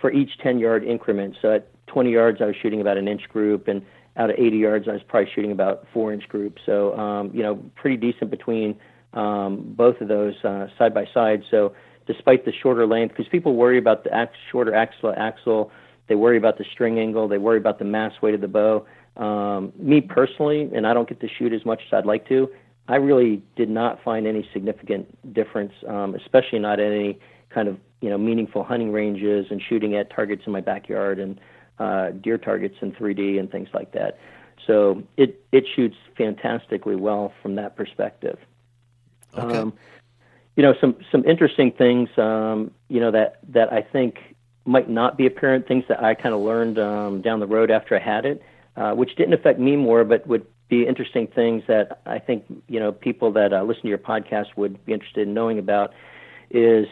for each 10 yard increment. So at 20 yards I was shooting about an inch group, and out of 80 yards I was probably shooting about four inch group. So um, you know pretty decent between um, both of those uh, side by side. So despite the shorter length, because people worry about the ax- shorter axle axle, they worry about the string angle, they worry about the mass weight of the bow. Um, me personally, and I don't get to shoot as much as I'd like to. I really did not find any significant difference, um, especially not at any kind of you know meaningful hunting ranges and shooting at targets in my backyard and uh, deer targets in 3D and things like that. So it it shoots fantastically well from that perspective. Okay. Um, you know, some some interesting things. Um, you know that that I think might not be apparent. Things that I kind of learned um, down the road after I had it, uh, which didn't affect me more, but would be interesting things that I think you know people that uh, listen to your podcast would be interested in knowing about. Is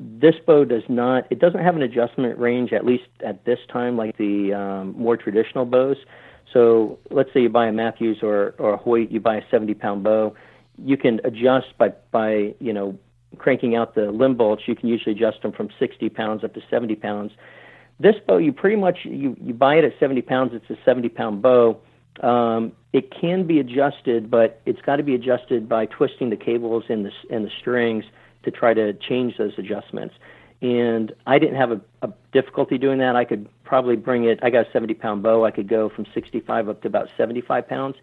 this bow does not it doesn't have an adjustment range at least at this time like the um, more traditional bows. So let's say you buy a Mathews or or a Hoyt, you buy a 70 pound bow you can adjust by by you know cranking out the limb bolts. You can usually adjust them from 60 pounds up to 70 pounds. This bow, you pretty much you you buy it at 70 pounds. It's a 70 pound bow. Um, it can be adjusted, but it's got to be adjusted by twisting the cables and the and the strings to try to change those adjustments. And I didn't have a, a difficulty doing that. I could probably bring it. I got a 70 pound bow. I could go from 65 up to about 75 pounds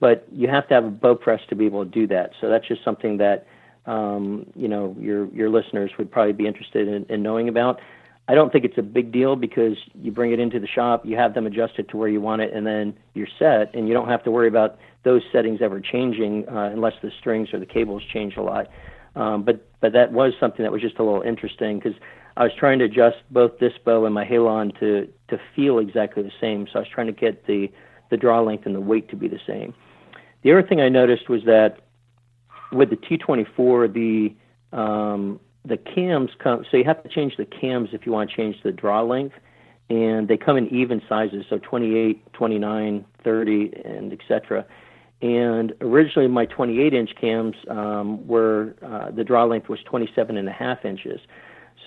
but you have to have a bow press to be able to do that. So that's just something that um, you know your your listeners would probably be interested in, in knowing about. I don't think it's a big deal because you bring it into the shop, you have them adjust it to where you want it, and then you're set, and you don't have to worry about those settings ever changing uh, unless the strings or the cables change a lot. Um, but but that was something that was just a little interesting because I was trying to adjust both this bow and my Halon to to feel exactly the same. So I was trying to get the the draw length and the weight to be the same. The other thing I noticed was that with the T24, the um, the cams come. So you have to change the cams if you want to change the draw length. and they come in even sizes, so 28, 29, 30, and etc. And originally, my 28 inch cams um, were uh, the draw length was 27 and a half inches.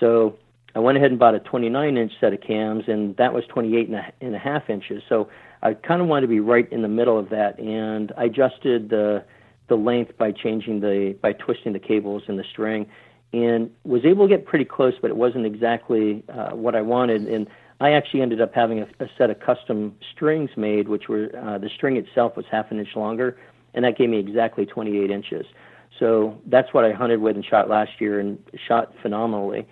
So I went ahead and bought a 29 inch set of cams, and that was 28 and a, and a half inches. So I kind of wanted to be right in the middle of that, and I adjusted the the length by changing the by twisting the cables and the string, and was able to get pretty close, but it wasn't exactly uh, what I wanted. And I actually ended up having a, a set of custom strings made, which were uh, the string itself was half an inch longer, and that gave me exactly 28 inches. So that's what I hunted with and shot last year, and shot phenomenally.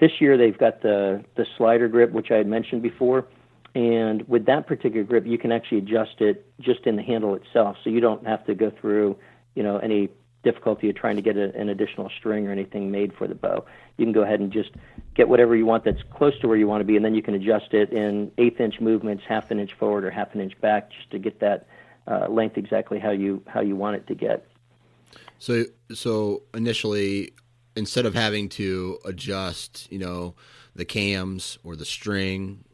This year they've got the the slider grip, which I had mentioned before, and with that particular grip, you can actually adjust it just in the handle itself, so you don't have to go through, you know, any difficulty of trying to get a, an additional string or anything made for the bow. You can go ahead and just get whatever you want that's close to where you want to be, and then you can adjust it in eighth inch movements, half an inch forward or half an inch back, just to get that uh, length exactly how you how you want it to get. So so initially, instead of having to adjust, you know, the cams or the string,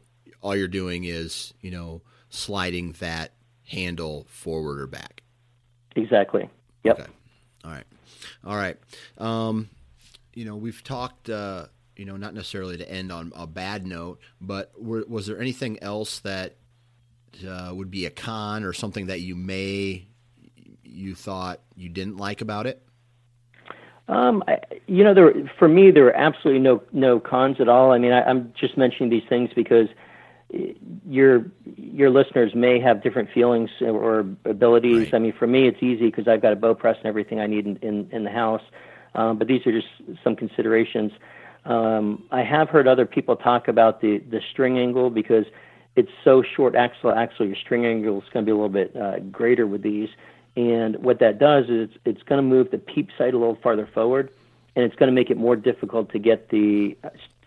all you're doing is you know sliding that handle forward or back. Exactly. Yep. Okay. All right. All right. Um, you know, we've talked, uh, you know, not necessarily to end on a bad note, but were, was there anything else that uh, would be a con or something that you may you thought you didn't like about it? Um, I, you know, there for me there are absolutely no no cons at all. I mean, I, I'm just mentioning these things because your your listeners may have different feelings or abilities. Right. I mean, for me, it's easy because I've got a bow press and everything I need in in, in the house. Um, but these are just some considerations. Um, I have heard other people talk about the the string angle because it's so short axle axle. Your string angle is going to be a little bit uh, greater with these, and what that does is it's, it's going to move the peep sight a little farther forward, and it's going to make it more difficult to get the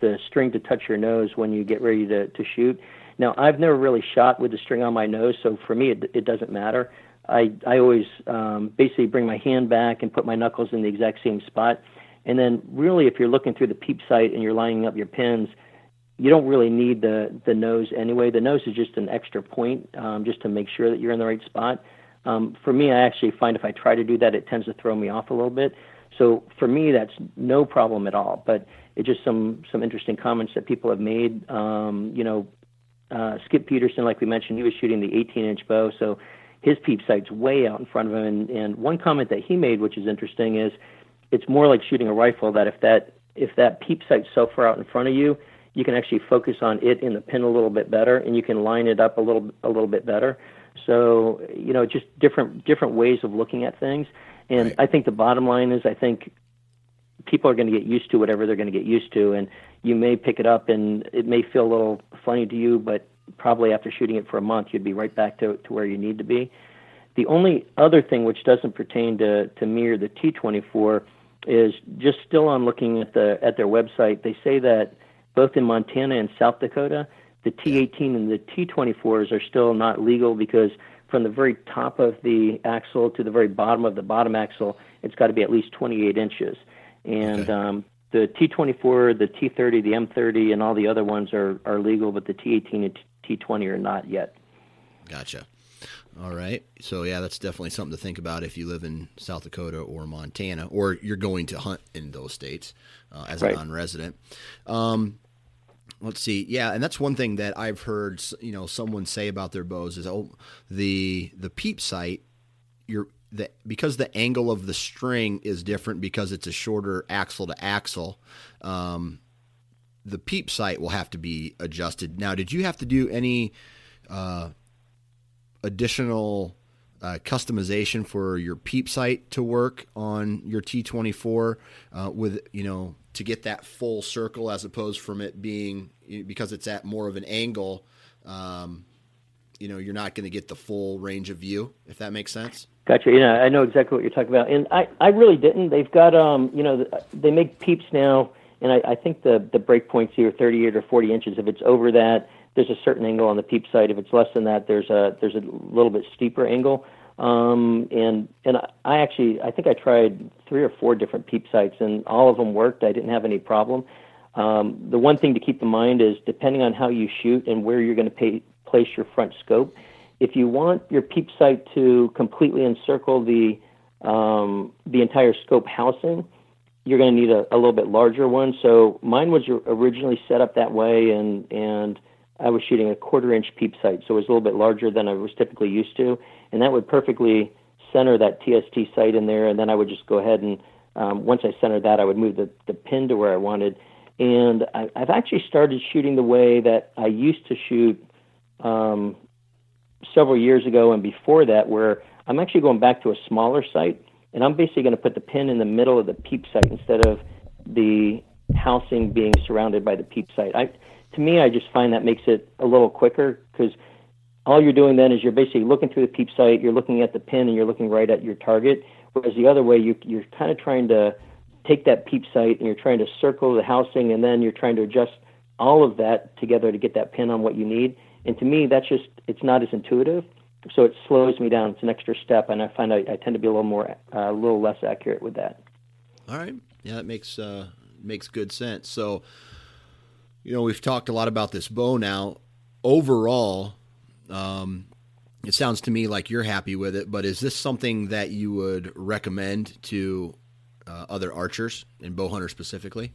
the string to touch your nose when you get ready to, to shoot. Now, I've never really shot with the string on my nose, so for me, it, it doesn't matter. I, I always um, basically bring my hand back and put my knuckles in the exact same spot. And then, really, if you're looking through the peep sight and you're lining up your pins, you don't really need the, the nose anyway. The nose is just an extra point um, just to make sure that you're in the right spot. Um, for me, I actually find if I try to do that, it tends to throw me off a little bit. So for me, that's no problem at all. But it's just some some interesting comments that people have made. Um, you know, uh, Skip Peterson, like we mentioned, he was shooting the 18-inch bow, so his peep sight's way out in front of him. And, and one comment that he made, which is interesting, is it's more like shooting a rifle. That if that if that peep sight's so far out in front of you, you can actually focus on it in the pin a little bit better, and you can line it up a little a little bit better. So you know, just different different ways of looking at things. And right. I think the bottom line is, I think people are going to get used to whatever they're going to get used to, and you may pick it up and it may feel a little funny to you, but probably after shooting it for a month, you'd be right back to, to where you need to be. The only other thing which doesn't pertain to, to me or the T24 is just still on looking at the at their website. They say that both in Montana and South Dakota, the T18 and the T24s are still not legal because from the very top of the axle to the very bottom of the bottom axle, it's got to be at least 28 inches. And okay. um, the T24, the T30, the M30, and all the other ones are, are legal, but the T18 and T20 are not yet. Gotcha. All right. So yeah, that's definitely something to think about if you live in South Dakota or Montana, or you're going to hunt in those states uh, as right. a non-resident. Um, let's see. Yeah, and that's one thing that I've heard. You know, someone say about their bows is, oh, the the peep sight. You're the because the angle of the string is different because it's a shorter axle to axle. Um, the peep sight will have to be adjusted. Now, did you have to do any uh, additional uh, customization for your peep sight to work on your T24 uh, with you know to get that full circle as opposed from it being because it's at more of an angle. Um, you know, you're not going to get the full range of view if that makes sense. Gotcha. Yeah, I know exactly what you're talking about, and I, I really didn't. They've got, um, you know, they make peeps now, and I, I think the the break points here 38 or 40 inches. If it's over that, there's a certain angle on the peep sight. If it's less than that, there's a there's a little bit steeper angle. Um, and and I actually I think I tried three or four different peep sights, and all of them worked. I didn't have any problem. Um, the one thing to keep in mind is depending on how you shoot and where you're going to pay, place your front scope, if you want your peep sight to completely encircle the um, the entire scope housing, you're going to need a, a little bit larger one. So mine was originally set up that way, and and I was shooting a quarter inch peep sight, so it was a little bit larger than I was typically used to, and that would perfectly center that TST sight in there, and then I would just go ahead and um, once I centered that, I would move the, the pin to where I wanted. And I, I've actually started shooting the way that I used to shoot um, several years ago and before that, where I'm actually going back to a smaller sight, and I'm basically going to put the pin in the middle of the peep sight instead of the housing being surrounded by the peep sight. I, to me, I just find that makes it a little quicker because all you're doing then is you're basically looking through the peep sight, you're looking at the pin, and you're looking right at your target. Whereas the other way, you, you're kind of trying to take that peep sight and you're trying to circle the housing, and then you're trying to adjust all of that together to get that pin on what you need. And to me, that's just it's not as intuitive, so it slows me down. It's an extra step, and I find I, I tend to be a little more, uh, a little less accurate with that. All right, yeah, that makes uh, makes good sense. So, you know, we've talked a lot about this bow now. Overall, um, it sounds to me like you're happy with it, but is this something that you would recommend to uh, other archers and bow hunters specifically?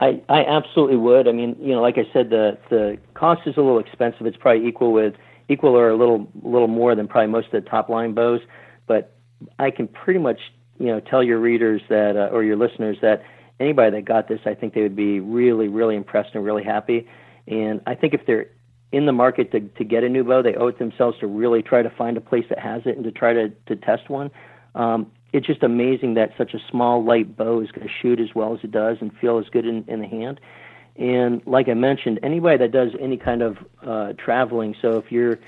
I, I absolutely would. I mean, you know, like I said, the the cost is a little expensive. It's probably equal with equal or a little little more than probably most of the top line bows. But I can pretty much you know tell your readers that uh, or your listeners that anybody that got this, I think they would be really really impressed and really happy. And I think if they're in the market to, to get a new bow, they owe it themselves to really try to find a place that has it and to try to, to test one. Um, it's just amazing that such a small, light bow is going to shoot as well as it does and feel as good in, in the hand. And like I mentioned, anybody that does any kind of uh, traveling, so if you're,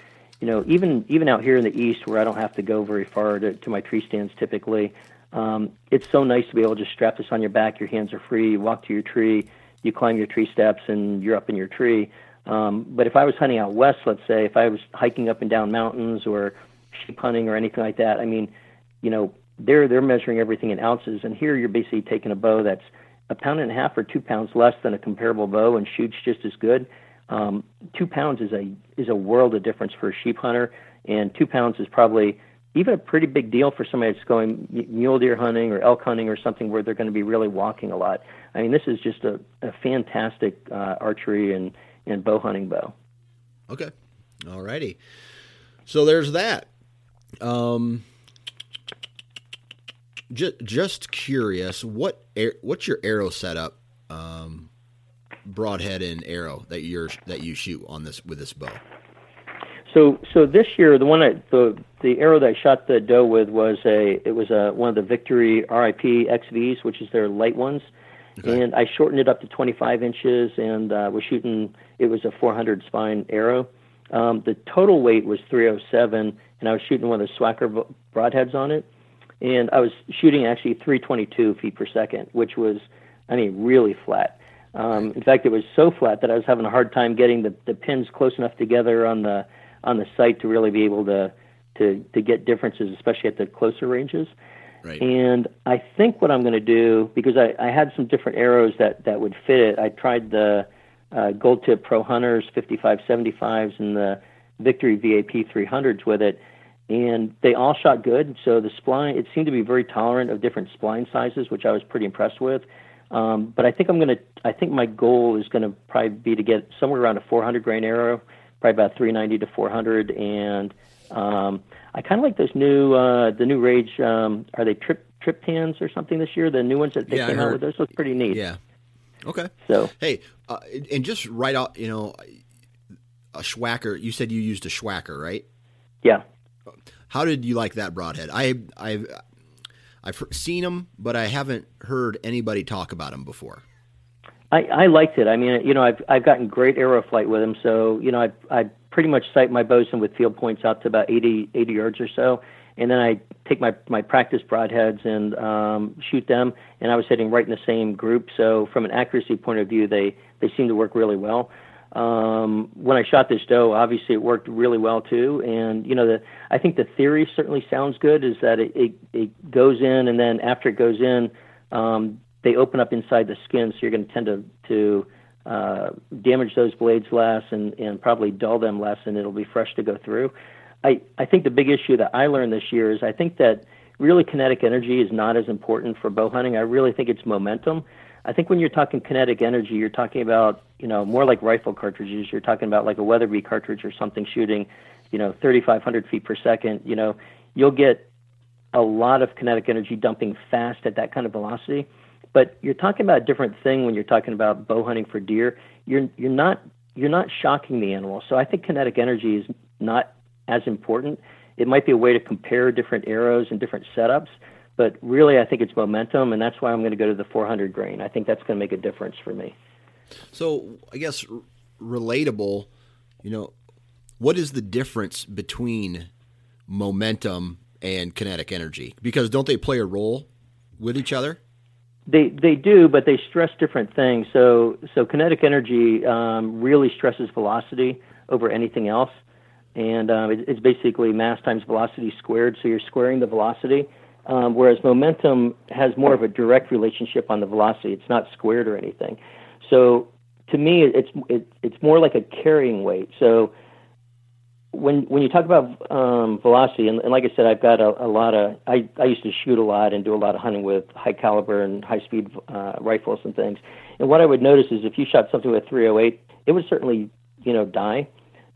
you know, even even out here in the east where I don't have to go very far to, to my tree stands typically, um, it's so nice to be able to just strap this on your back. Your hands are free. You walk to your tree, you climb your tree steps, and you're up in your tree. Um, but if I was hunting out west, let's say, if I was hiking up and down mountains or sheep hunting or anything like that, I mean, you know, they're they're measuring everything in ounces, and here you're basically taking a bow that's a pound and a half or two pounds less than a comparable bow and shoots just as good. Um, two pounds is a is a world of difference for a sheep hunter, and two pounds is probably even a pretty big deal for somebody that's going mule deer hunting or elk hunting or something where they're going to be really walking a lot. I mean, this is just a, a fantastic uh, archery and and bow hunting bow. Okay. All righty. So there's that. Um, just, just curious, what what's your arrow setup, um, broadhead and arrow that you're that you shoot on this with this bow? So so this year, the one I, the the arrow that I shot the doe with was a it was a one of the Victory RIP XVs, which is their light ones. Okay. And I shortened it up to 25 inches and uh, was shooting, it was a 400 spine arrow. Um, the total weight was 307, and I was shooting one of the Swhacker broadheads on it. And I was shooting actually 322 feet per second, which was, I mean, really flat. Um, in fact, it was so flat that I was having a hard time getting the, the pins close enough together on the on the sight to really be able to to to get differences, especially at the closer ranges. Right. And I think what I'm going to do because I, I had some different arrows that that would fit it. I tried the uh, Gold Tip Pro Hunters 5575s and the Victory VAP 300s with it, and they all shot good. So the spline it seemed to be very tolerant of different spline sizes, which I was pretty impressed with. Um, but I think I'm going to. I think my goal is going to probably be to get somewhere around a 400 grain arrow, probably about 390 to 400, and um, I kind of like those new uh, the new Rage. Um, are they trip Trypans or something this year? The new ones that they yeah, came out with. Those look pretty neat. Yeah. Okay. So hey, uh, and just right out, you know, a Swhacker. You said you used a Swhacker, right? Yeah. How did you like that broadhead? I I've I've seen them, but I haven't heard anybody talk about them before. I, I liked it. I mean, you know, I've I've gotten great arrow flight with them. So you know, I I pretty much sight my bosun with field points out to about 80, 80 yards or so, and then I take my my practice broadheads and um, shoot them. And I was hitting right in the same group. So from an accuracy point of view, they they seem to work really well. Um, when I shot this doe, obviously it worked really well too. And you know, the I think the theory certainly sounds good. Is that it it, it goes in, and then after it goes in. Um, they open up inside the skin, so you're going to tend to to uh, damage those blades less and, and probably dull them less, and it'll be fresh to go through. I, I think the big issue that I learned this year is I think that really kinetic energy is not as important for bow hunting. I really think it's momentum. I think when you're talking kinetic energy, you're talking about you know more like rifle cartridges. You're talking about like a Weatherby cartridge or something shooting, you know, 3,500 feet per second. You know, you'll get a lot of kinetic energy dumping fast at that kind of velocity. But you're talking about a different thing when you're talking about bow hunting for deer. You're you're not you're not shocking the animal. So I think kinetic energy is not as important. It might be a way to compare different arrows and different setups, but really I think it's momentum, and that's why I'm going to go to the 400 grain. I think that's going to make a difference for me. So I guess relatable, you know, what is the difference between momentum and kinetic energy? Because don't they play a role with each other? They they do, but they stress different things. So so kinetic energy um, really stresses velocity over anything else, and um, it, it's basically mass times velocity squared. So you're squaring the velocity, um, whereas momentum has more of a direct relationship on the velocity. It's not squared or anything. So to me, it's it, it's more like a carrying weight. So when when you talk about um, velocity, and, and, like I said, I've got a, a, lot of I, I used to shoot a lot and do a lot of hunting with high caliber and high speed uh, rifles and things. And what I would notice is if you shot something with 308, it would certainly you know die.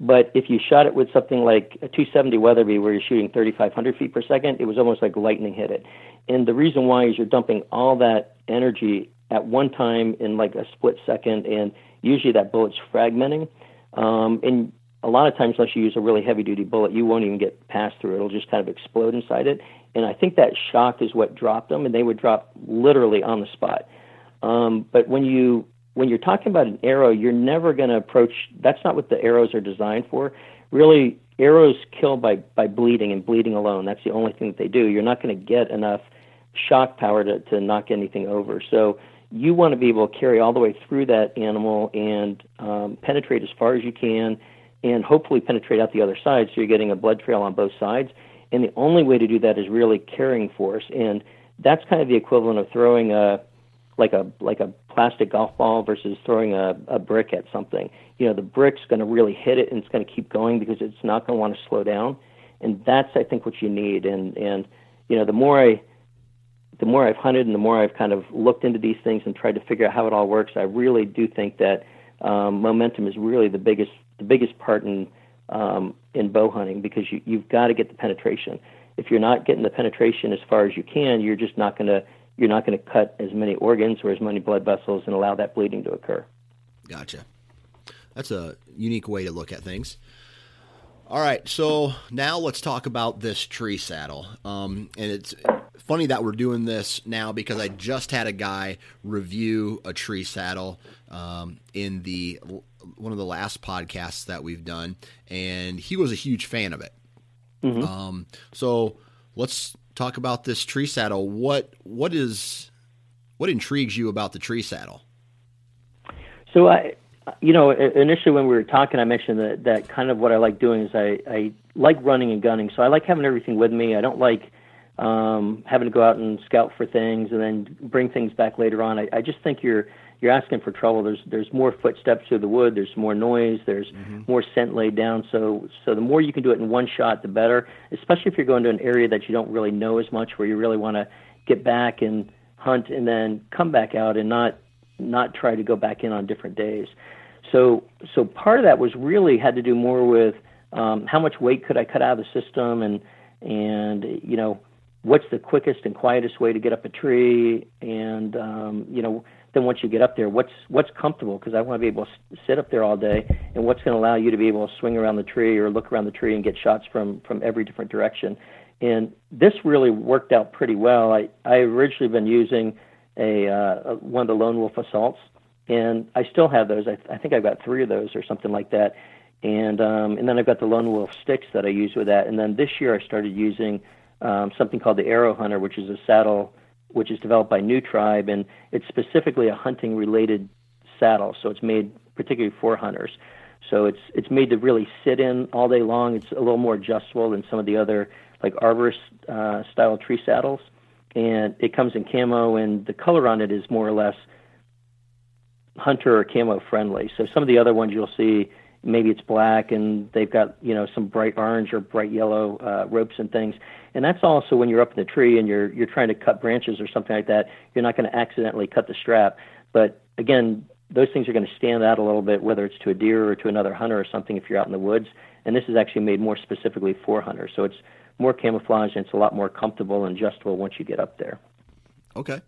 But if you shot it with something like a 270 Weatherby, where you're shooting 3,500 feet per second, it was almost like lightning hit it. And the reason why is you're dumping all that energy at one time in like a split second, and usually that bullet's fragmenting. Um, and a lot of times, unless you use a really heavy duty bullet, you won't even get passed through. It'll just kind of explode inside it. And I think that shock is what dropped them, and they would drop literally on the spot. Um, but when you when you're talking about an arrow, you're never going to approach. That's not what the arrows are designed for. Really, arrows kill by by bleeding and bleeding alone. That's the only thing that they do. You're not going to get enough shock power to to knock anything over. So you want to be able to carry all the way through that animal and um, penetrate as far as you can and hopefully penetrate out the other side so you're getting a blood trail on both sides. And the only way to do that is really carrying force. And that's kind of the equivalent of throwing a like a like a plastic golf ball versus throwing a, a brick at something. You know, the brick's going to really hit it and it's going to keep going because it's not going to want to slow down. And that's I think what you need. And and you know, the more I the more I've hunted and the more I've kind of looked into these things and tried to figure out how it all works, I really do think that um, momentum is really the biggest the biggest part in um, in bow hunting because you, you've got to get the penetration. If you're not getting the penetration as far as you can, you're just not going to you're not going to cut as many organs or as many blood vessels and allow that bleeding to occur. Gotcha. That's a unique way to look at things. All right, so now let's talk about this tree saddle. Um, and it's funny that we're doing this now because I just had a guy review a tree saddle um, in the one of the last podcasts that we've done, and he was a huge fan of it. Mm-hmm. Um, so let's talk about this tree saddle. What what is what intrigues you about the tree saddle? So I, you know, initially when we were talking, I mentioned that that kind of what I like doing is I I like running and gunning. So I like having everything with me. I don't like um, having to go out and scout for things and then bring things back later on. I, I just think you're you're asking for trouble. There's there's more footsteps through the wood. There's more noise. There's mm-hmm. more scent laid down. So so the more you can do it in one shot, the better. Especially if you're going to an area that you don't really know as much, where you really want to get back and hunt and then come back out and not not try to go back in on different days. So so part of that was really had to do more with um, how much weight could I cut out of the system and and you know what's the quickest and quietest way to get up a tree and um, you know then once you get up there, what's what's comfortable? Because I want to be able to sit up there all day, and what's going to allow you to be able to swing around the tree or look around the tree and get shots from from every different direction. And this really worked out pretty well. I I originally been using a, uh, one of the Lone Wolf assaults, and I still have those. I, I think I've got three of those or something like that. And um, and then I've got the Lone Wolf sticks that I use with that. And then this year I started using um, something called the AeroHunter, which is a saddle which is developed by New Tribe, and it's specifically a hunting related saddle. So it's made particularly for hunters. So it's it's made to really sit in all day long. It's a little more adjustable than some of the other like arborist uh, style tree saddles, and it comes in camo, and the color on it is more or less hunter or camo friendly. So some of the other ones you'll see, maybe it's black and they've got you know some bright orange or bright yellow uh, ropes and things. And that's also when you're up in the tree and you're you're trying to cut branches or something like that. You're not going to accidentally cut the strap. But again, those things are going to stand out a little bit, whether it's to a deer or to another hunter or something if you're out in the woods. And this is actually made more specifically for hunters, so it's more camouflage and it's a lot more comfortable and adjustable once you get up there. Okay,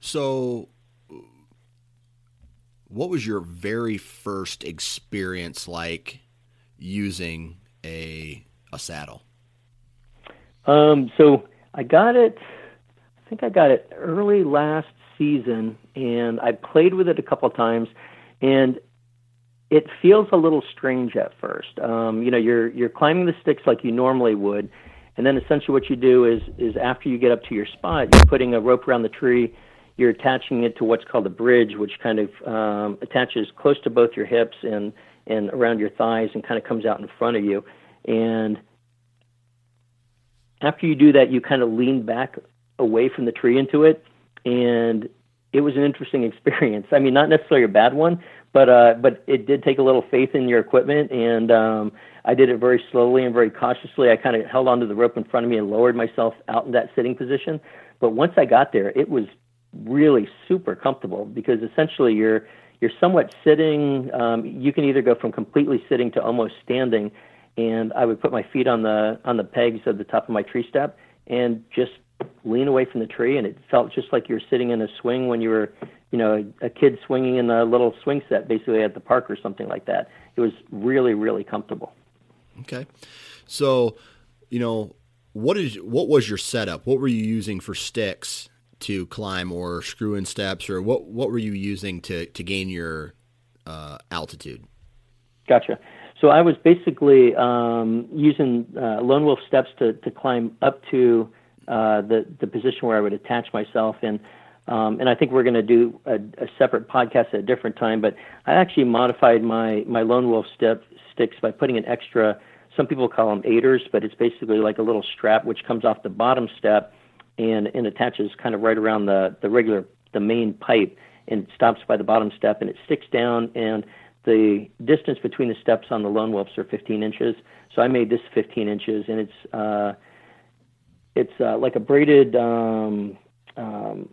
so what was your very first experience like using a a saddle? Um, so I got it. I think I got it early last season, and I played with it a couple times, and it feels a little strange at first. Um, you know, you're you're climbing the sticks like you normally would, and then essentially what you do is is after you get up to your spot, you're putting a rope around the tree you're attaching it to what's called a bridge, which kind of um, attaches close to both your hips and and around your thighs and kind of comes out in front of you. And after you do that, you kind of lean back away from the tree into it, and it was an interesting experience. I mean, not necessarily a bad one, but uh, but it did take a little faith in your equipment, and um, I did it very slowly and very cautiously. I kind of held onto the rope in front of me and lowered myself out in that sitting position. But once I got there, it was really super comfortable because essentially you're you're somewhat sitting. Um, you can either go from completely sitting to almost standing, and I would put my feet on the on the pegs at the top of my tree step and just lean away from the tree, and it felt just like you're sitting in a swing when you were, you know, a, a kid swinging in a little swing set, basically at the park or something like that. It was really really comfortable. Okay, so you know what is what was your setup? What were you using for sticks to climb or screw in steps or what what were you using to to gain your uh, altitude? Gotcha. So I was basically um, using uh, lone wolf steps to to climb up to uh, the the position where I would attach myself and. Um, and I think we're going to do a, a, separate podcast at a different time. But I actually modified my my lone wolf step sticks by putting an extra. Some people call them aiders, but it's basically like a little strap which comes off the bottom step and, and attaches kind of right around the, the regular, the main pipe and stops by the bottom step and it sticks down and the distance between the steps on the lone wolves are 15 inches. So I made this 15 inches and it's, uh, it's uh, like a braided, um, um,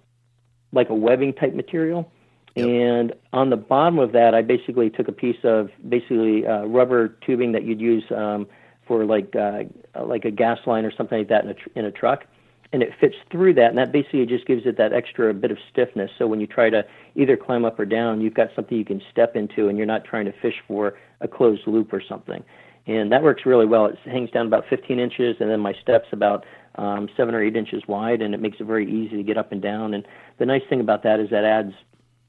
like a webbing type material. Yep. And on the bottom of that, I basically took a piece of basically uh, rubber tubing that you'd use um, for like uh, like a gas line or something like that in a tr- in a truck and it fits through that, and that basically just gives it that extra bit of stiffness. So when you try to either climb up or down, you've got something you can step into, and you're not trying to fish for a closed loop or something. And that works really well. It hangs down about 15 inches, and then my steps about um, seven or eight inches wide, and it makes it very easy to get up and down. And the nice thing about that is that adds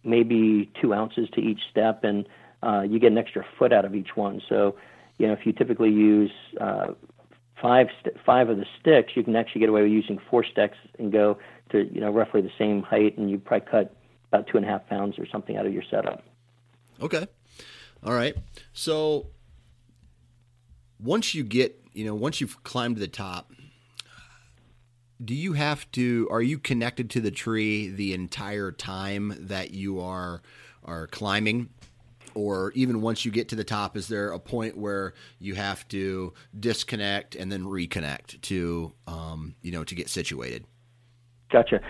maybe two ounces to each step, and uh, you get an extra foot out of each one. So, you know, if you typically use uh, five st- five of the sticks, you can actually get away with using four sticks and go to you know roughly the same height, and you probably cut about two and a half pounds or something out of your setup. Okay, all right. So once you get you know once you've climbed to the top, do you have to? Are you connected to the tree the entire time that you are are climbing? Or even once you get to the top, is there a point where you have to disconnect and then reconnect to, um, you know, to get situated? Gotcha.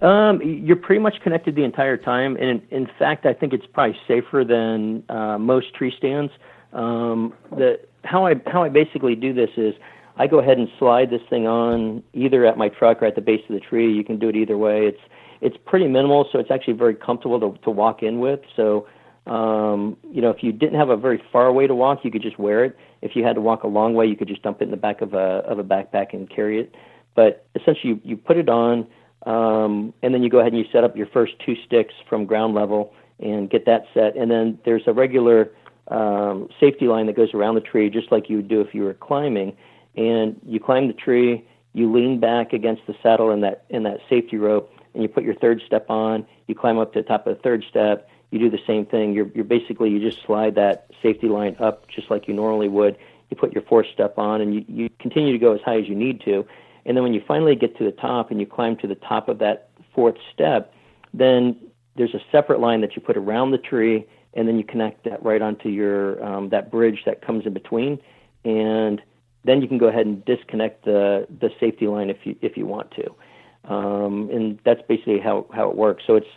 Um, you're pretty much connected the entire time, and in, in fact, I think it's probably safer than uh, most tree stands. Um, the how I how I basically do this is I go ahead and slide this thing on either at my truck or at the base of the tree. You can do it either way. It's it's pretty minimal, so it's actually very comfortable to, to walk in with. So um, you know, if you didn't have a very far way to walk, you could just wear it. If you had to walk a long way, you could just dump it in the back of a of a backpack and carry it. But essentially, you, you put it on, um, and then you go ahead and you set up your first two sticks from ground level and get that set. And then there's a regular um, safety line that goes around the tree, just like you would do if you were climbing. And you climb the tree, you lean back against the saddle in that in that safety rope, and you put your third step on. You climb up to the top of the third step you do the same thing. You're, you're basically, you just slide that safety line up just like you normally would. You put your fourth step on and you, you continue to go as high as you need to. And then when you finally get to the top and you climb to the top of that fourth step, then there's a separate line that you put around the tree, and then you connect that right onto your um, that bridge that comes in between, and then you can go ahead and disconnect the the safety line if you if you want to, um, and that's basically how how it works. So it's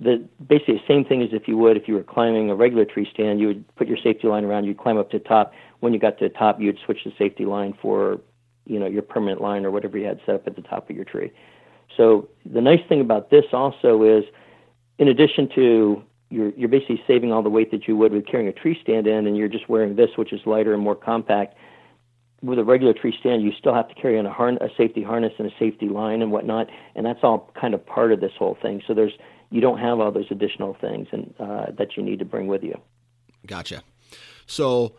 the basically the same thing as if you would if you were climbing a regular tree stand. You would put your safety line around. You'd climb up to the top. When you got to the top, you'd switch the safety line for you know your permanent line or whatever you had set up at the top of your tree. So the nice thing about this also is, in addition to you're you're basically saving all the weight that you would with carrying a tree stand in, and you're just wearing this, which is lighter and more compact with a regular tree stand, you still have to carry on a, harn- a safety harness and a safety line and whatnot, and that's all kind of part of this whole thing. So there's you don't have all those additional things and uh, that you need to bring with you. Gotcha. So,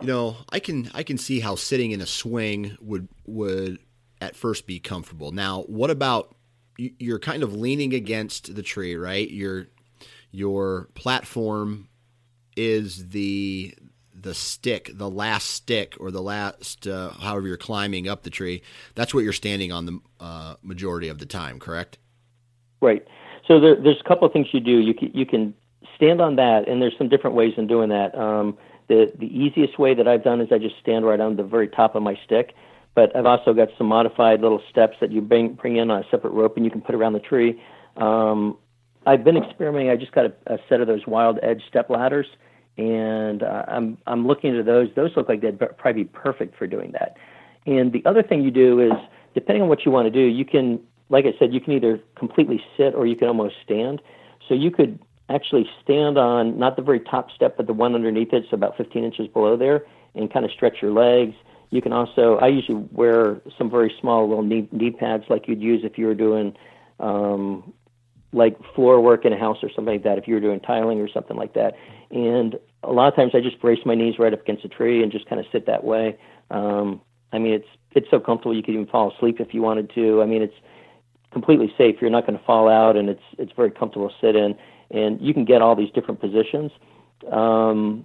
you know, I can I can see how sitting in a swing would would at first be comfortable. Now, what about you're kind of leaning against the tree, right? Your your platform is the the stick, the last stick, or the last, uh, however you're climbing up the tree, that's what you're standing on the uh, majority of the time, correct? Right. So there, there's a couple of things you do. You can, you can stand on that, and there's some different ways in doing that. Um, the the easiest way that I've done is I just stand right on the very top of my stick. But I've also got some modified little steps that you bring bring in on a separate rope, and you can put around the tree. Um, I've been experimenting. I just got a, a set of those wild edge step ladders and uh, I'm I'm looking at those. Those look like they'd probably be perfect for doing that. And the other thing you do is, depending on what you want to do, you can, like I said, you can either completely sit or you can almost stand. So you could actually stand on not the very top step, but the one underneath it, so about 15 inches below there, and kind of stretch your legs. You can also, I usually wear some very small little knee, knee pads like you'd use if you were doing um, like floor work in a house or something like that, if you were doing tiling or something like that. And a lot of times I just brace my knees right up against a tree and just kind of sit that way. Um, I mean, it's it's so comfortable you could even fall asleep if you wanted to. I mean, it's completely safe. You're not going to fall out, and it's it's very comfortable to sit in. And you can get all these different positions. Um,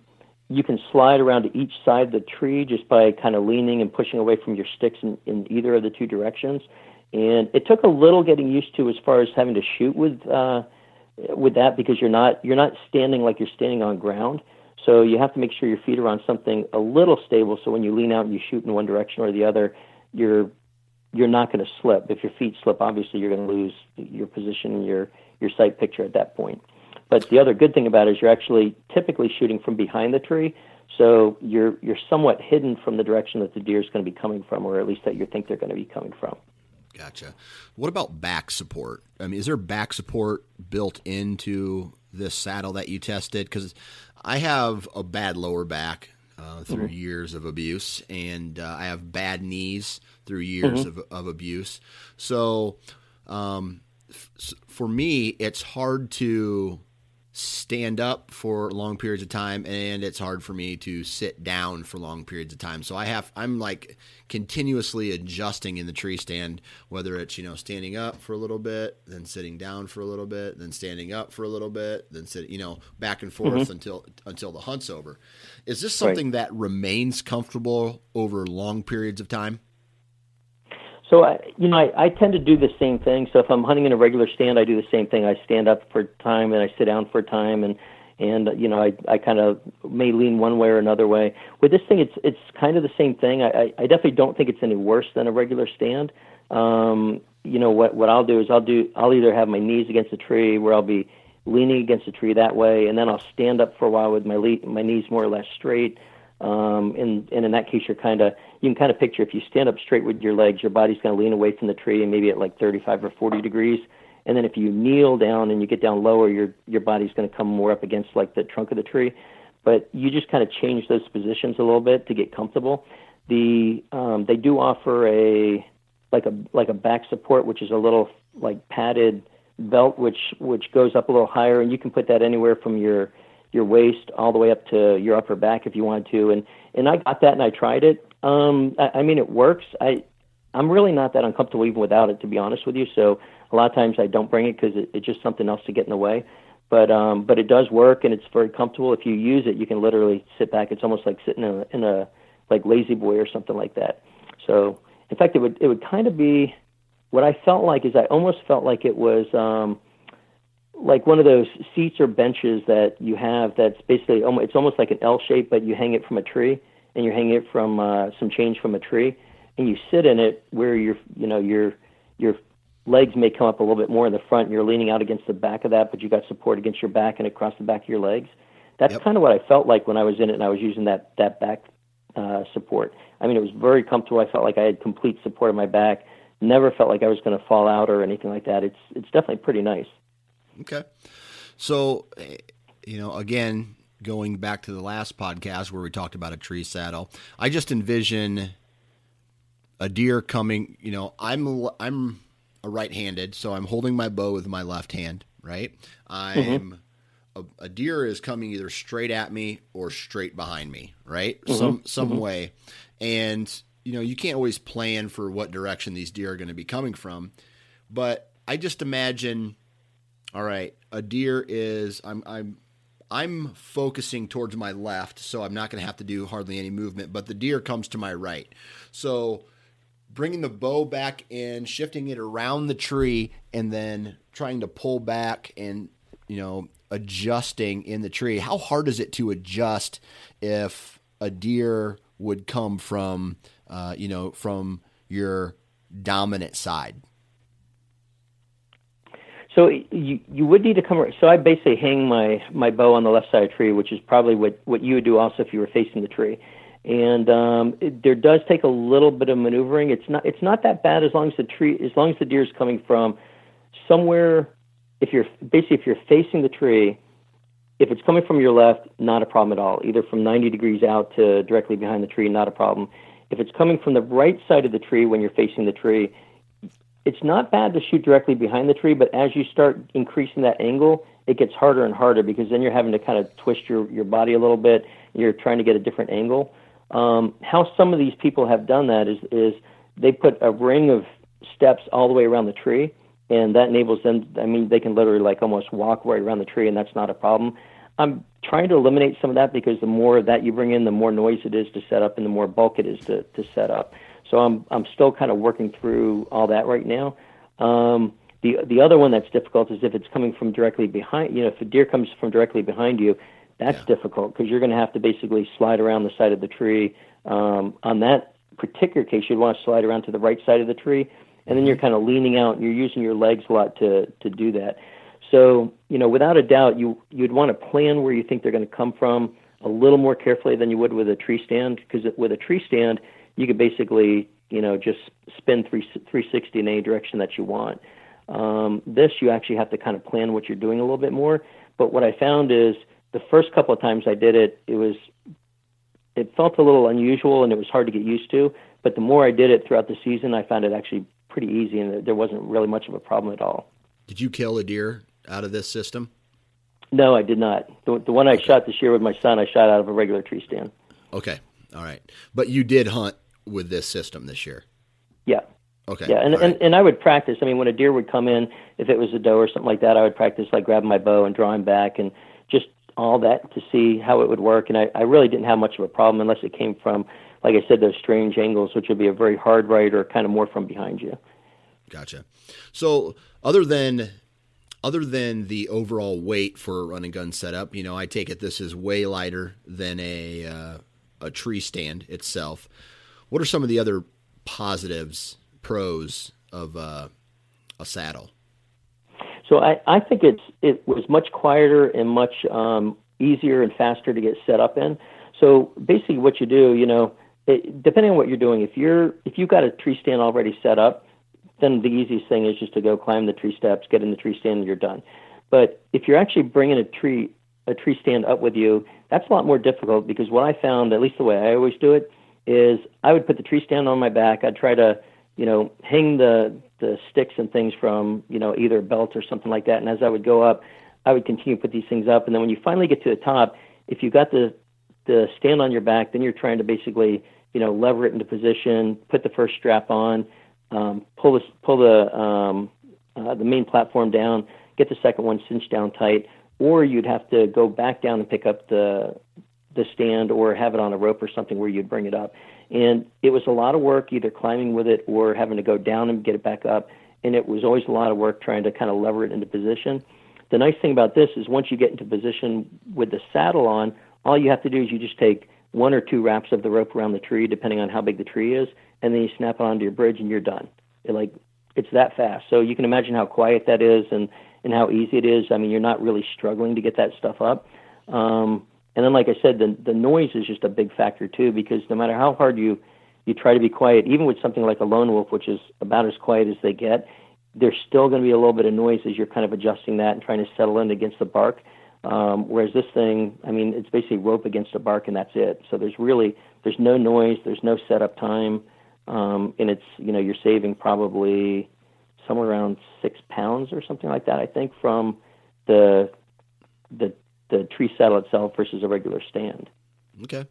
you can slide around to each side of the tree just by kind of leaning and pushing away from your sticks in, in either of the two directions. And it took a little getting used to as far as having to shoot with uh, with that because you're not you're not standing like you're standing on ground. So you have to make sure your feet are on something a little stable. So when you lean out and you shoot in one direction or the other, you're you're not going to slip. If your feet slip, obviously you're going to lose your position and your your sight picture at that point. But the other good thing about it is you're actually typically shooting from behind the tree, so you're you're somewhat hidden from the direction that the deer is going to be coming from, or at least that you think they're going to be coming from. Gotcha. What about back support? I mean, is there back support built into this saddle that you tested? Because I have a bad lower back uh, through mm-hmm. years of abuse, and uh, I have bad knees through years mm-hmm. of, of abuse. So, um, f- for me, it's hard to stand up for long periods of time and it's hard for me to sit down for long periods of time so i have i'm like continuously adjusting in the tree stand whether it's you know standing up for a little bit then sitting down for a little bit then standing up for a little bit then sit you know back and forth mm-hmm. until until the hunt's over is this something right. that remains comfortable over long periods of time so I, you know, I, I tend to do the same thing. So if I'm hunting in a regular stand, I do the same thing. I stand up for time and I sit down for time, and and you know, I I kind of may lean one way or another way. With this thing, it's it's kind of the same thing. I I definitely don't think it's any worse than a regular stand. Um, you know, what what I'll do is I'll do I'll either have my knees against a tree where I'll be leaning against a tree that way, and then I'll stand up for a while with my le- my knees more or less straight um, and, and in that case, you're kind of you can kind of picture if you stand up straight with your legs, your body's going to lean away from the tree and maybe at like 35 or 40 degrees. And then if you kneel down and you get down lower, your your body's going to come more up against like the trunk of the tree. But you just kind of change those positions a little bit to get comfortable. The um, they do offer a like a like a back support, which is a little like padded belt, which which goes up a little higher, and you can put that anywhere from your your waist all the way up to your upper back if you wanted to. And and I got that and I tried it. Um, I, I mean, it works. I I'm really not that uncomfortable even without it, to be honest with you. So a lot of times I don't bring it because it, it's just something else to get in the way. But um, but it does work and it's very comfortable. If you use it, you can literally sit back. It's almost like sitting in a, in a like La-Z-Boy or something like that. So in fact, it would it would kind of be what I felt like is I almost felt like it was um, like one of those seats or benches that you have that's basically it's almost like an L shape, but you hang it from a tree and you're hanging it from uh, some change from a tree, and you sit in it where your you know your your legs may come up a little bit more in the front, and you're leaning out against the back of that, but you got support against your back and across the back of your legs. That's yep. kind of what I felt like when I was in it and I was using that that back uh, support. I mean, it was very comfortable. I felt like I had complete support of my back. Never felt like I was going to fall out or anything like that. It's it's definitely pretty nice. Okay, so eh, you know, again, going back to the last podcast where we talked about a tree saddle, I just envision a deer coming. You know, I'm I'm a right-handed, so I'm holding my bow with my left hand. Right, I'm. Mm-hmm a, a, deer is coming either straight at me or straight behind me, right? Mm-hmm. Some some mm-hmm. way. And you know, you can't always plan for what direction these deer are going to be coming from, but I just imagine all right, a deer is I'm I'm I'm focusing towards my left, so I'm not going to have to do hardly any movement, but the deer comes to my right. So bringing the bow back in, shifting it around the tree and then trying to pull back and you know adjusting in the tree. How hard is it to adjust if a deer would come from, uh, you know, from your dominant side? So you you would need to come. So I basically hang my my bow on the left side of the tree, which is probably what what you would do also if you were facing the tree. And um, it, there does take a little bit of maneuvering. It's not it's not that bad as long as the tree as long as the deer is coming from somewhere if you're basically if you're facing the tree, if it's coming from your left, not a problem at all. Either from 90 degrees out to directly behind the tree, not a problem. If it's coming from the right side of the tree when you're facing the tree, it's not bad to shoot directly behind the tree, but as you start increasing that angle, it gets harder and harder because then you're having to kind of twist your, your body a little bit. You're trying to get a different angle. Um, how some of these people have done that is, is they put a ring of steps all the way around the tree and that enables them. I mean, they can literally like almost walk right around the tree, and that's not a problem. I'm trying to eliminate some of that because the more that you bring in, the more noise it is to set up, and the more bulk it is to, to set up. So I'm I'm still kind of working through all that right now. Um, the the other one that's difficult is if it's coming from directly behind. You know, if a deer comes from directly behind you, that's yeah. difficult because you're going to have to basically slide around the side of the tree. Um, on that particular case, you'd want to slide around to the right side of the tree and then you're kind of leaning out and you're using your legs a lot to to do that. So you know, without a doubt, you you'd want to plan where you think they're going to come from a little more carefully than you would with a tree stand because with a tree stand you could basically you know just spin three 360 in any direction that you want. Um, this you actually have to kind of plan what you're doing a little bit more. But what I found is the first couple of times I did it, it was it felt a little unusual and it was hard to get used to. But the more I did it throughout the season, I found it actually pretty easy, and there wasn't really much of a problem at all. Did you kill a deer out of this system? No, I did not. The, the one I okay. shot this year with my son, I shot out of a regular tree stand. Okay, all right. But you did hunt with this system this year. Yeah. Okay. Yeah, and, and right. and I would practice. I mean, when a deer would come in, if it was a doe or something like that, I would practice like grabbing my bow and drawing back and just all that to see how it would work. And I, I really didn't have much of a problem unless it came from like I said, those strange angles, which would be a very hard right or kind of more from behind you. Gotcha. So other than other than the overall weight for a run and gun setup, you know, I take it this is way lighter than a uh, a tree stand itself. What are some of the other positives, pros of uh, a saddle? So I, I think it's it was much quieter and much um, easier and faster to get set up in. So basically, what you do, you know, it, depending on what you're doing, if you're if you've got a tree stand already set up, then the easiest thing is just to go climb the tree steps, get in the tree stand, and you're done. But if you're actually bringing a tree a tree stand up with you, that's a lot more difficult because what I found, at least the way I always do it, is I would put the tree stand on my back. I'd try to, you know, hang the the sticks and things from, you know, either a belt or something like that. And as I would go up, I would continue to put these things up. And then when you finally get to the top, if you've got the the stand on your back, then you're trying to basically you know, lever it into position, put the first strap on, um, pull the pull the um, uh, the main platform down, get the second one cinched down tight, or you'd have to go back down and pick up the the stand or have it on a rope or something where you'd bring it up. And it was a lot of work either climbing with it or having to go down and get it back up. And it was always a lot of work trying to kind of lever it into position. The nice thing about this is once you get into position with the saddle on, all you have to do is you just take one or two wraps of the rope around the tree, depending on how big the tree is, and then you snap it onto your bridge and you're done. It like it's that fast. So you can imagine how quiet that is and and how easy it is. I mean, you're not really struggling to get that stuff up. Um, and then, like I said, the the noise is just a big factor too, because no matter how hard you you try to be quiet, even with something like a lone wolf, which is about as quiet as they get, there's still going to be a little bit of noise as you're kind of adjusting that and trying to settle in against the bark. Um, whereas this thing, I mean, it's basically rope against a bark and that's it. So there's really there's no noise, there's no setup time, um, and it's you know you're saving probably somewhere around six pounds or something like that. I think from the the the tree saddle itself versus a regular stand. Okay.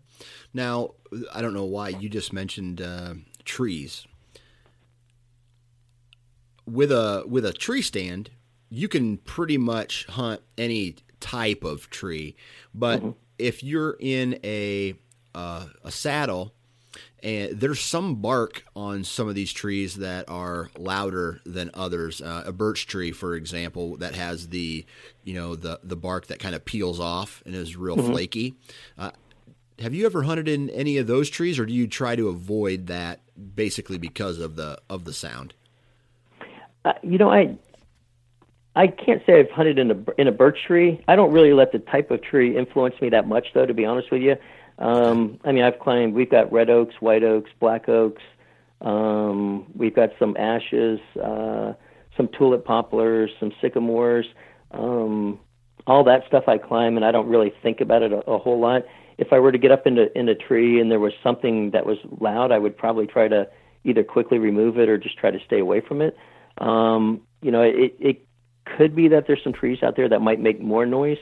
Now, I don't know why you just mentioned uh, trees. With a with a tree stand, you can pretty much hunt any type of tree, but mm-hmm. if you're in a uh, a saddle and there's some bark on some of these trees that are louder than others. Uh, a birch tree, for example, that has the you know the the bark that kind of peels off and is real mm-hmm. flaky. Uh, have you ever hunted in any of those trees, or do you try to avoid that basically because of the of the sound? Uh, you know, I I can't say I've hunted in a in a birch tree. I don't really let the type of tree influence me that much, though. To be honest with you, um, I mean, I've climbed. We've got red oaks, white oaks, black oaks. Um, we've got some ashes, uh, some tulip poplars, some sycamores. Um, all that stuff I climb, and I don't really think about it a, a whole lot. If I were to get up into in a tree and there was something that was loud, I would probably try to either quickly remove it or just try to stay away from it. Um, you know, it, it could be that there's some trees out there that might make more noise.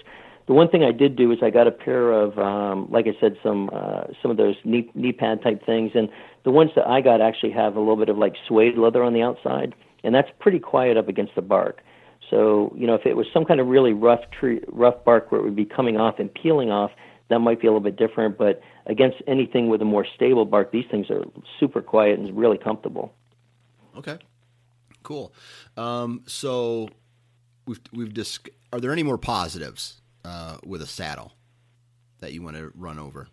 The one thing I did do is I got a pair of, um, like I said, some uh, some of those knee knee pad type things, and the ones that I got actually have a little bit of like suede leather on the outside, and that's pretty quiet up against the bark. So you know, if it was some kind of really rough tree, rough bark where it would be coming off and peeling off, that might be a little bit different. But against anything with a more stable bark, these things are super quiet and really comfortable. Okay, cool. Um, so we've we've dis- Are there any more positives uh, with a saddle that you want to run over?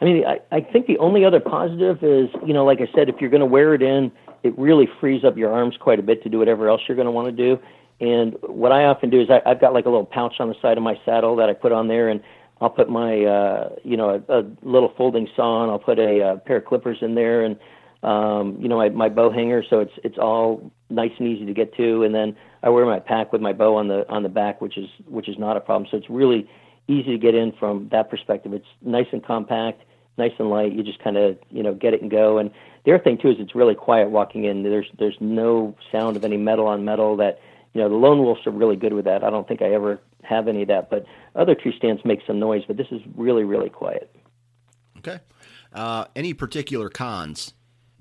I mean, I, I think the only other positive is, you know, like I said, if you're going to wear it in, it really frees up your arms quite a bit to do whatever else you're going to want to do. And what I often do is I, I've got like a little pouch on the side of my saddle that I put on there, and I'll put my, uh, you know, a, a little folding saw, and I'll put a, a pair of clippers in there, and um, you know, my, my bow hanger, so it's it's all nice and easy to get to. And then I wear my pack with my bow on the on the back, which is which is not a problem. So it's really easy to get in from that perspective. It's nice and compact, nice and light. You just kind of you know get it and go. And the other thing too is it's really quiet walking in. There's there's no sound of any metal on metal. That you know the lone wolves are really good with that. I don't think I ever have any of that, but other tree stands make some noise. But this is really really quiet. Okay. Uh, any particular cons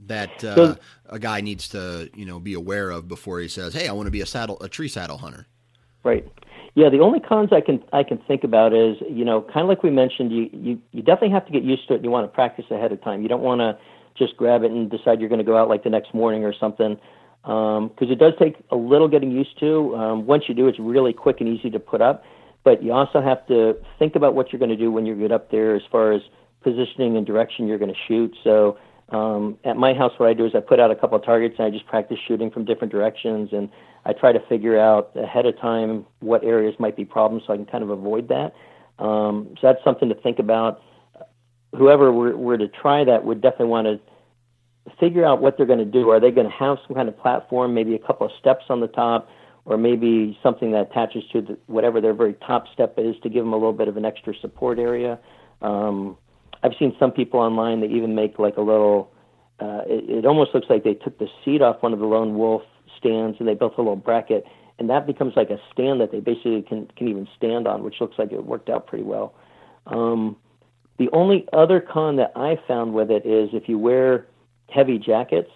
that uh, so, a guy needs to you know be aware of before he says, "Hey, I want to be a saddle a tree saddle hunter." Right. Yeah. The only cons I can I can think about is you know kind of like we mentioned, you you you definitely have to get used to it. and You want to practice ahead of time. You don't want to just grab it and decide you're going to go out like the next morning or something because um, it does take a little getting used to. Um, once you do, it's really quick and easy to put up. But you also have to think about what you're going to do when you get up there, as far as positioning and direction you're going to shoot. So um, at my house, what I do is I put out a couple of targets and I just practice shooting from different directions, and I try to figure out ahead of time what areas might be problems so I can kind of avoid that. Um, so that's something to think about. Whoever were, were to try that would definitely want to figure out what they're going to do. Are they going to have some kind of platform, maybe a couple of steps on the top, or maybe something that attaches to the, whatever their very top step is to give them a little bit of an extra support area? Um, I've seen some people online that even make like a little. Uh, it, it almost looks like they took the seat off one of the lone wolf stands and they built a little bracket, and that becomes like a stand that they basically can can even stand on, which looks like it worked out pretty well. Um, the only other con that I found with it is if you wear heavy jackets,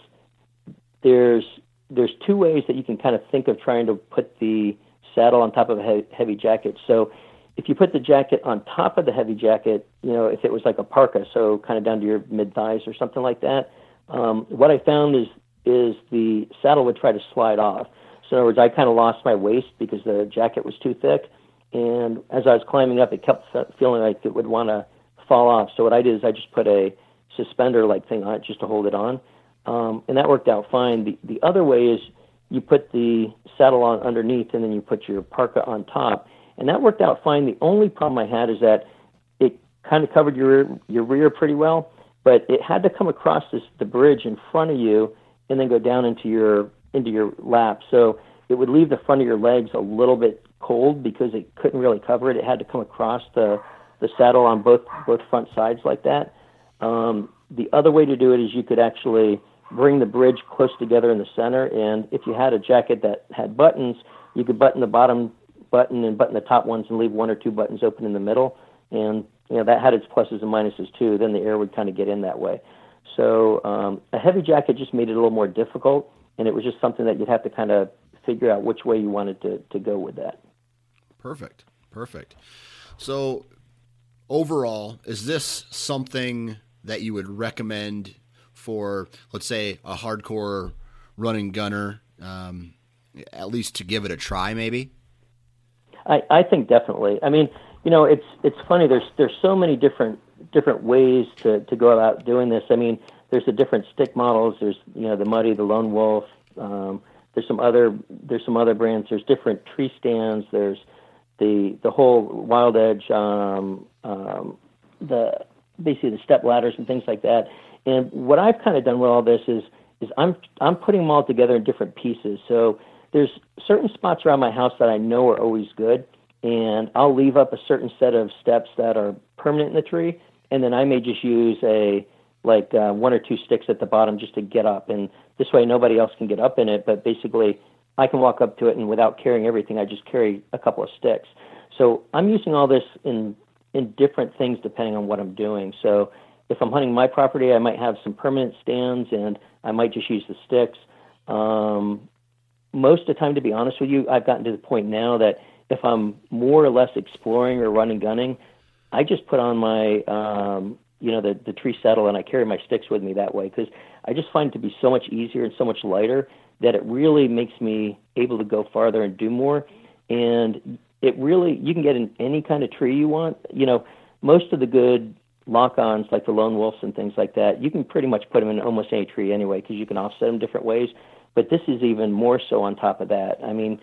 there's there's two ways that you can kind of think of trying to put the saddle on top of a heavy jacket. So if you put the jacket on top of the heavy jacket, you know, if it was like a parka, so kind of down to your mid thighs or something like that, um, what I found is is the saddle would try to slide off. So in other words, I kind of lost my waist because the jacket was too thick, and as I was climbing up, it kept feeling like it would want to fall off. So what I did is I just put a suspender like thing on it just to hold it on, um, and that worked out fine. The the other way is you put the saddle on underneath, and then you put your parka on top, and that worked out fine. The only problem I had is that it kind of covered your your rear pretty well, but it had to come across this the bridge in front of you and then go down into your into your lap. So it would leave the front of your legs a little bit cold because it couldn't really cover it. It had to come across the the saddle on both both front sides like that. Um, the other way to do it is you could actually bring the bridge close together in the center, and if you had a jacket that had buttons, you could button the bottom button and button the top ones and leave one or two buttons open in the middle, and you know that had its pluses and minuses too. Then the air would kind of get in that way. So um, a heavy jacket just made it a little more difficult, and it was just something that you'd have to kind of figure out which way you wanted to, to go with that. Perfect. Perfect. So overall, is this something that you would recommend for, let's say, a hardcore running gunner, um, at least to give it a try, maybe? I, I think definitely. I mean, you know, it's it's funny. There's there's so many different different ways to, to go about doing this. I mean, there's the different stick models. There's you know the Muddy, the Lone Wolf. Um, there's some other there's some other brands. There's different tree stands. There's the the whole Wild Edge, um, um, the basically the step ladders and things like that. And what I've kind of done with all this is is I'm I'm putting them all together in different pieces. So there's certain spots around my house that I know are always good, and I'll leave up a certain set of steps that are permanent in the tree, and then I may just use a like uh, one or two sticks at the bottom just to get up, and this way nobody else can get up in it. But basically, I can walk up to it, and without carrying everything, I just carry a couple of sticks. So I'm using all this in in different things depending on what I'm doing. So if I'm hunting my property, I might have some permanent stands, and I might just use the sticks. Um, most of the time, to be honest with you, I've gotten to the point now that if I'm more or less exploring or running gunning, I just put on my um, you know the the tree saddle and I carry my sticks with me that way because I just find it to be so much easier and so much lighter that it really makes me able to go farther and do more. And it really you can get in any kind of tree you want. You know, most of the good lock-ons like the lone wolves and things like that, you can pretty much put them in almost any tree anyway because you can offset them different ways. But this is even more so on top of that. I mean,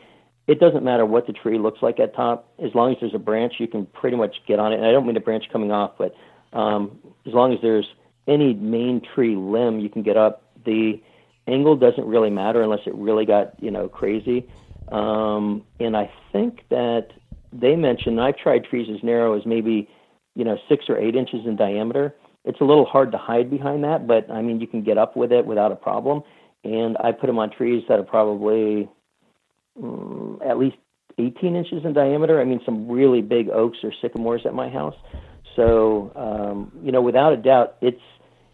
it doesn't matter what the tree looks like at top. As long as there's a branch, you can pretty much get on it. And I don't mean a branch coming off, but um, as long as there's any main tree limb, you can get up. The angle doesn't really matter unless it really got you know crazy. Um, and I think that they mentioned I've tried trees as narrow as maybe you know six or eight inches in diameter. It's a little hard to hide behind that, but I mean you can get up with it without a problem. And I put them on trees that are probably um, at least 18 inches in diameter. I mean, some really big oaks or sycamores at my house. So, um, you know, without a doubt, it's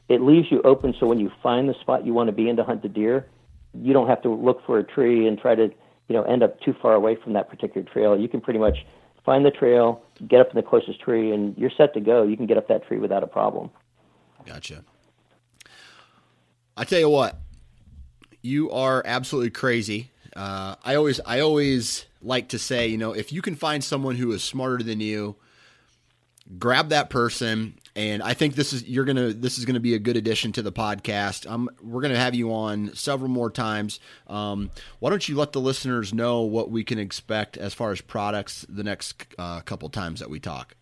it leaves you open. So when you find the spot you want to be in to hunt the deer, you don't have to look for a tree and try to, you know, end up too far away from that particular trail. You can pretty much find the trail, get up in the closest tree, and you're set to go. You can get up that tree without a problem. Gotcha. I tell you what, you are absolutely crazy uh, I always I always like to say, you know, if you can find someone who is smarter than you, grab that person. And I think this is you're gonna this is gonna be a good addition to the podcast. Um, we're gonna have you on several more times. Um, why don't you let the listeners know what we can expect as far as products the next uh, couple times that we talk?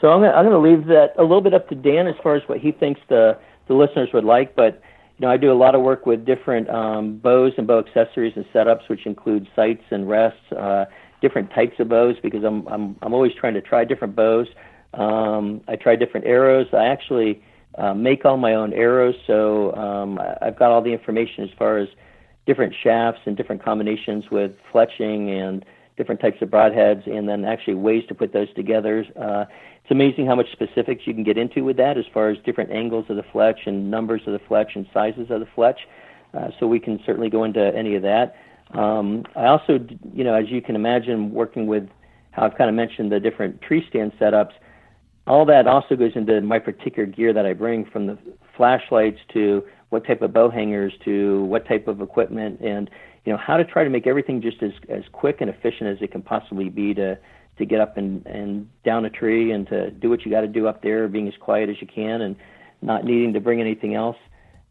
So I'm gonna, I'm gonna leave that a little bit up to Dan as far as what he thinks the the listeners would like, but you know, I do a lot of work with different um, bows and bow accessories and setups, which include sights and rests, uh, different types of bows, because I'm I'm I'm always trying to try different bows. Um, I try different arrows. I actually uh, make all my own arrows, so um, I've got all the information as far as different shafts and different combinations with fletching and different types of broadheads, and then actually ways to put those together. Uh, it's amazing how much specifics you can get into with that as far as different angles of the fletch and numbers of the fletch and sizes of the fletch. Uh, so we can certainly go into any of that. Um, I also, you know, as you can imagine, working with how I've kind of mentioned the different tree stand setups. All that also goes into my particular gear that I bring, from the flashlights to what type of bow hangers to what type of equipment, and you know how to try to make everything just as as quick and efficient as it can possibly be to to get up and and down a tree and to do what you got to do up there, being as quiet as you can and not needing to bring anything else.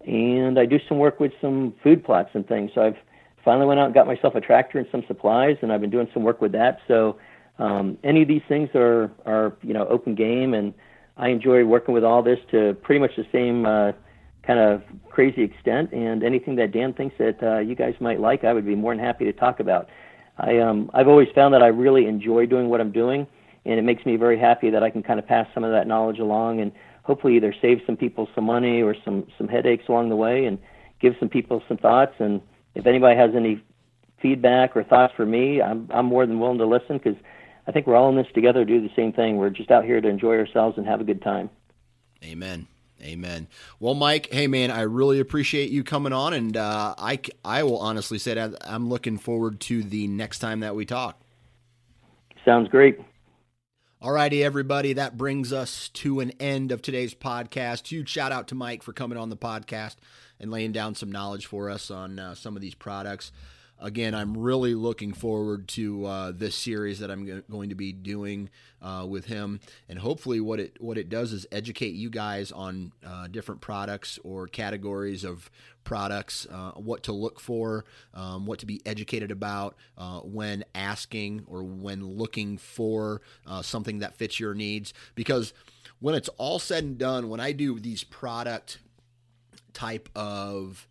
And I do some work with some food plots and things. So I've finally went out and got myself a tractor and some supplies, and I've been doing some work with that. So um, any of these things are are you know open game, and I enjoy working with all this to pretty much the same uh, kind of crazy extent. And anything that Dan thinks that uh, you guys might like, I would be more than happy to talk about. I um, I've always found that I really enjoy doing what I'm doing, and it makes me very happy that I can kind of pass some of that knowledge along and hopefully either save some people some money or some some headaches along the way and give some people some thoughts. And if anybody has any feedback or thoughts for me i'm i'm more than willing to listen because i think we're all in this together to do the same thing. We're just out here to enjoy ourselves and have a good time. Amen Amen. Well, Mike, hey man, I really appreciate you coming on, and uh, I I will honestly say that I'm looking forward to the next time that we talk. Sounds great. Alrighty, everybody, that brings us to an end of today's podcast. Huge shout out to Mike for coming on the podcast and laying down some knowledge for us on uh, some of these products again, I'm really looking forward to uh, this series that I'm going to be doing uh, with him, and hopefully, what it what it does is educate you guys on uh, different products or categories of products, uh, what to look for, um, what to be educated about uh, when asking or when looking for uh, something that fits your needs, because. When it's all said and done, when I do these product type of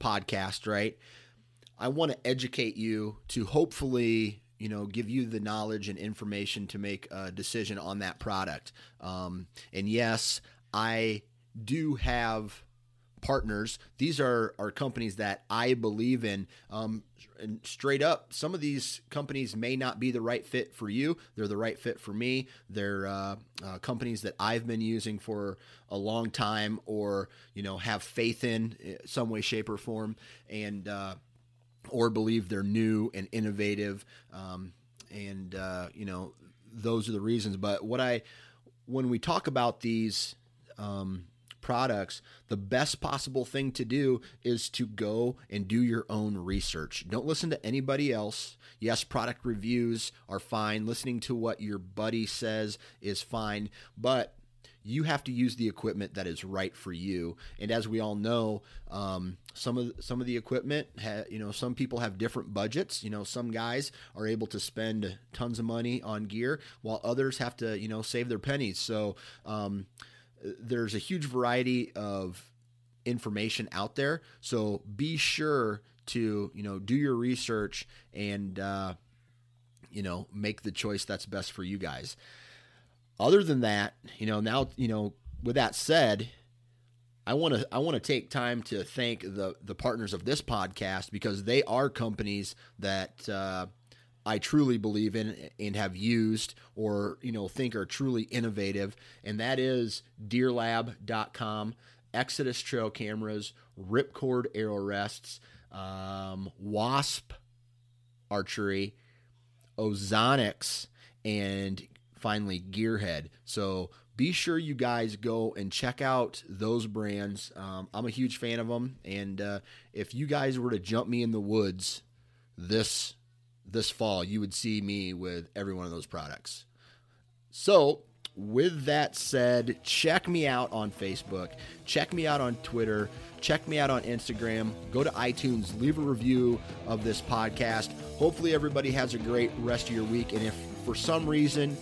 podcast, right? I want to educate you to hopefully you know give you the knowledge and information to make a decision on that product. Um, and yes, I do have partners. These are are companies that I believe in. Um, and straight up, some of these companies may not be the right fit for you. They're the right fit for me. They're uh, uh, companies that I've been using for a long time, or you know, have faith in uh, some way, shape, or form. And uh, or believe they're new and innovative. Um, and, uh, you know, those are the reasons. But what I, when we talk about these um, products, the best possible thing to do is to go and do your own research. Don't listen to anybody else. Yes, product reviews are fine. Listening to what your buddy says is fine. But you have to use the equipment that is right for you. And as we all know, um, some of some of the equipment, ha, you know, some people have different budgets. You know, some guys are able to spend tons of money on gear, while others have to, you know, save their pennies. So um, there's a huge variety of information out there. So be sure to, you know, do your research and, uh, you know, make the choice that's best for you guys. Other than that, you know, now, you know, with that said, I want to I want to take time to thank the the partners of this podcast because they are companies that uh, I truly believe in and have used or you know think are truly innovative, and that is DeerLab.com, Exodus Trail Cameras, Ripcord Arrow Rests, um, Wasp Archery, Ozonics, and finally Gearhead. So be sure you guys go and check out those brands. Um, I'm a huge fan of them, and uh, if you guys were to jump me in the woods this this fall, you would see me with every one of those products. So, with that said, check me out on Facebook, check me out on Twitter, check me out on Instagram. Go to iTunes, leave a review of this podcast. Hopefully, everybody has a great rest of your week, and if for some reason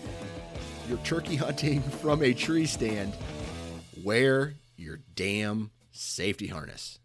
you're turkey hunting from a tree stand, wear your damn safety harness.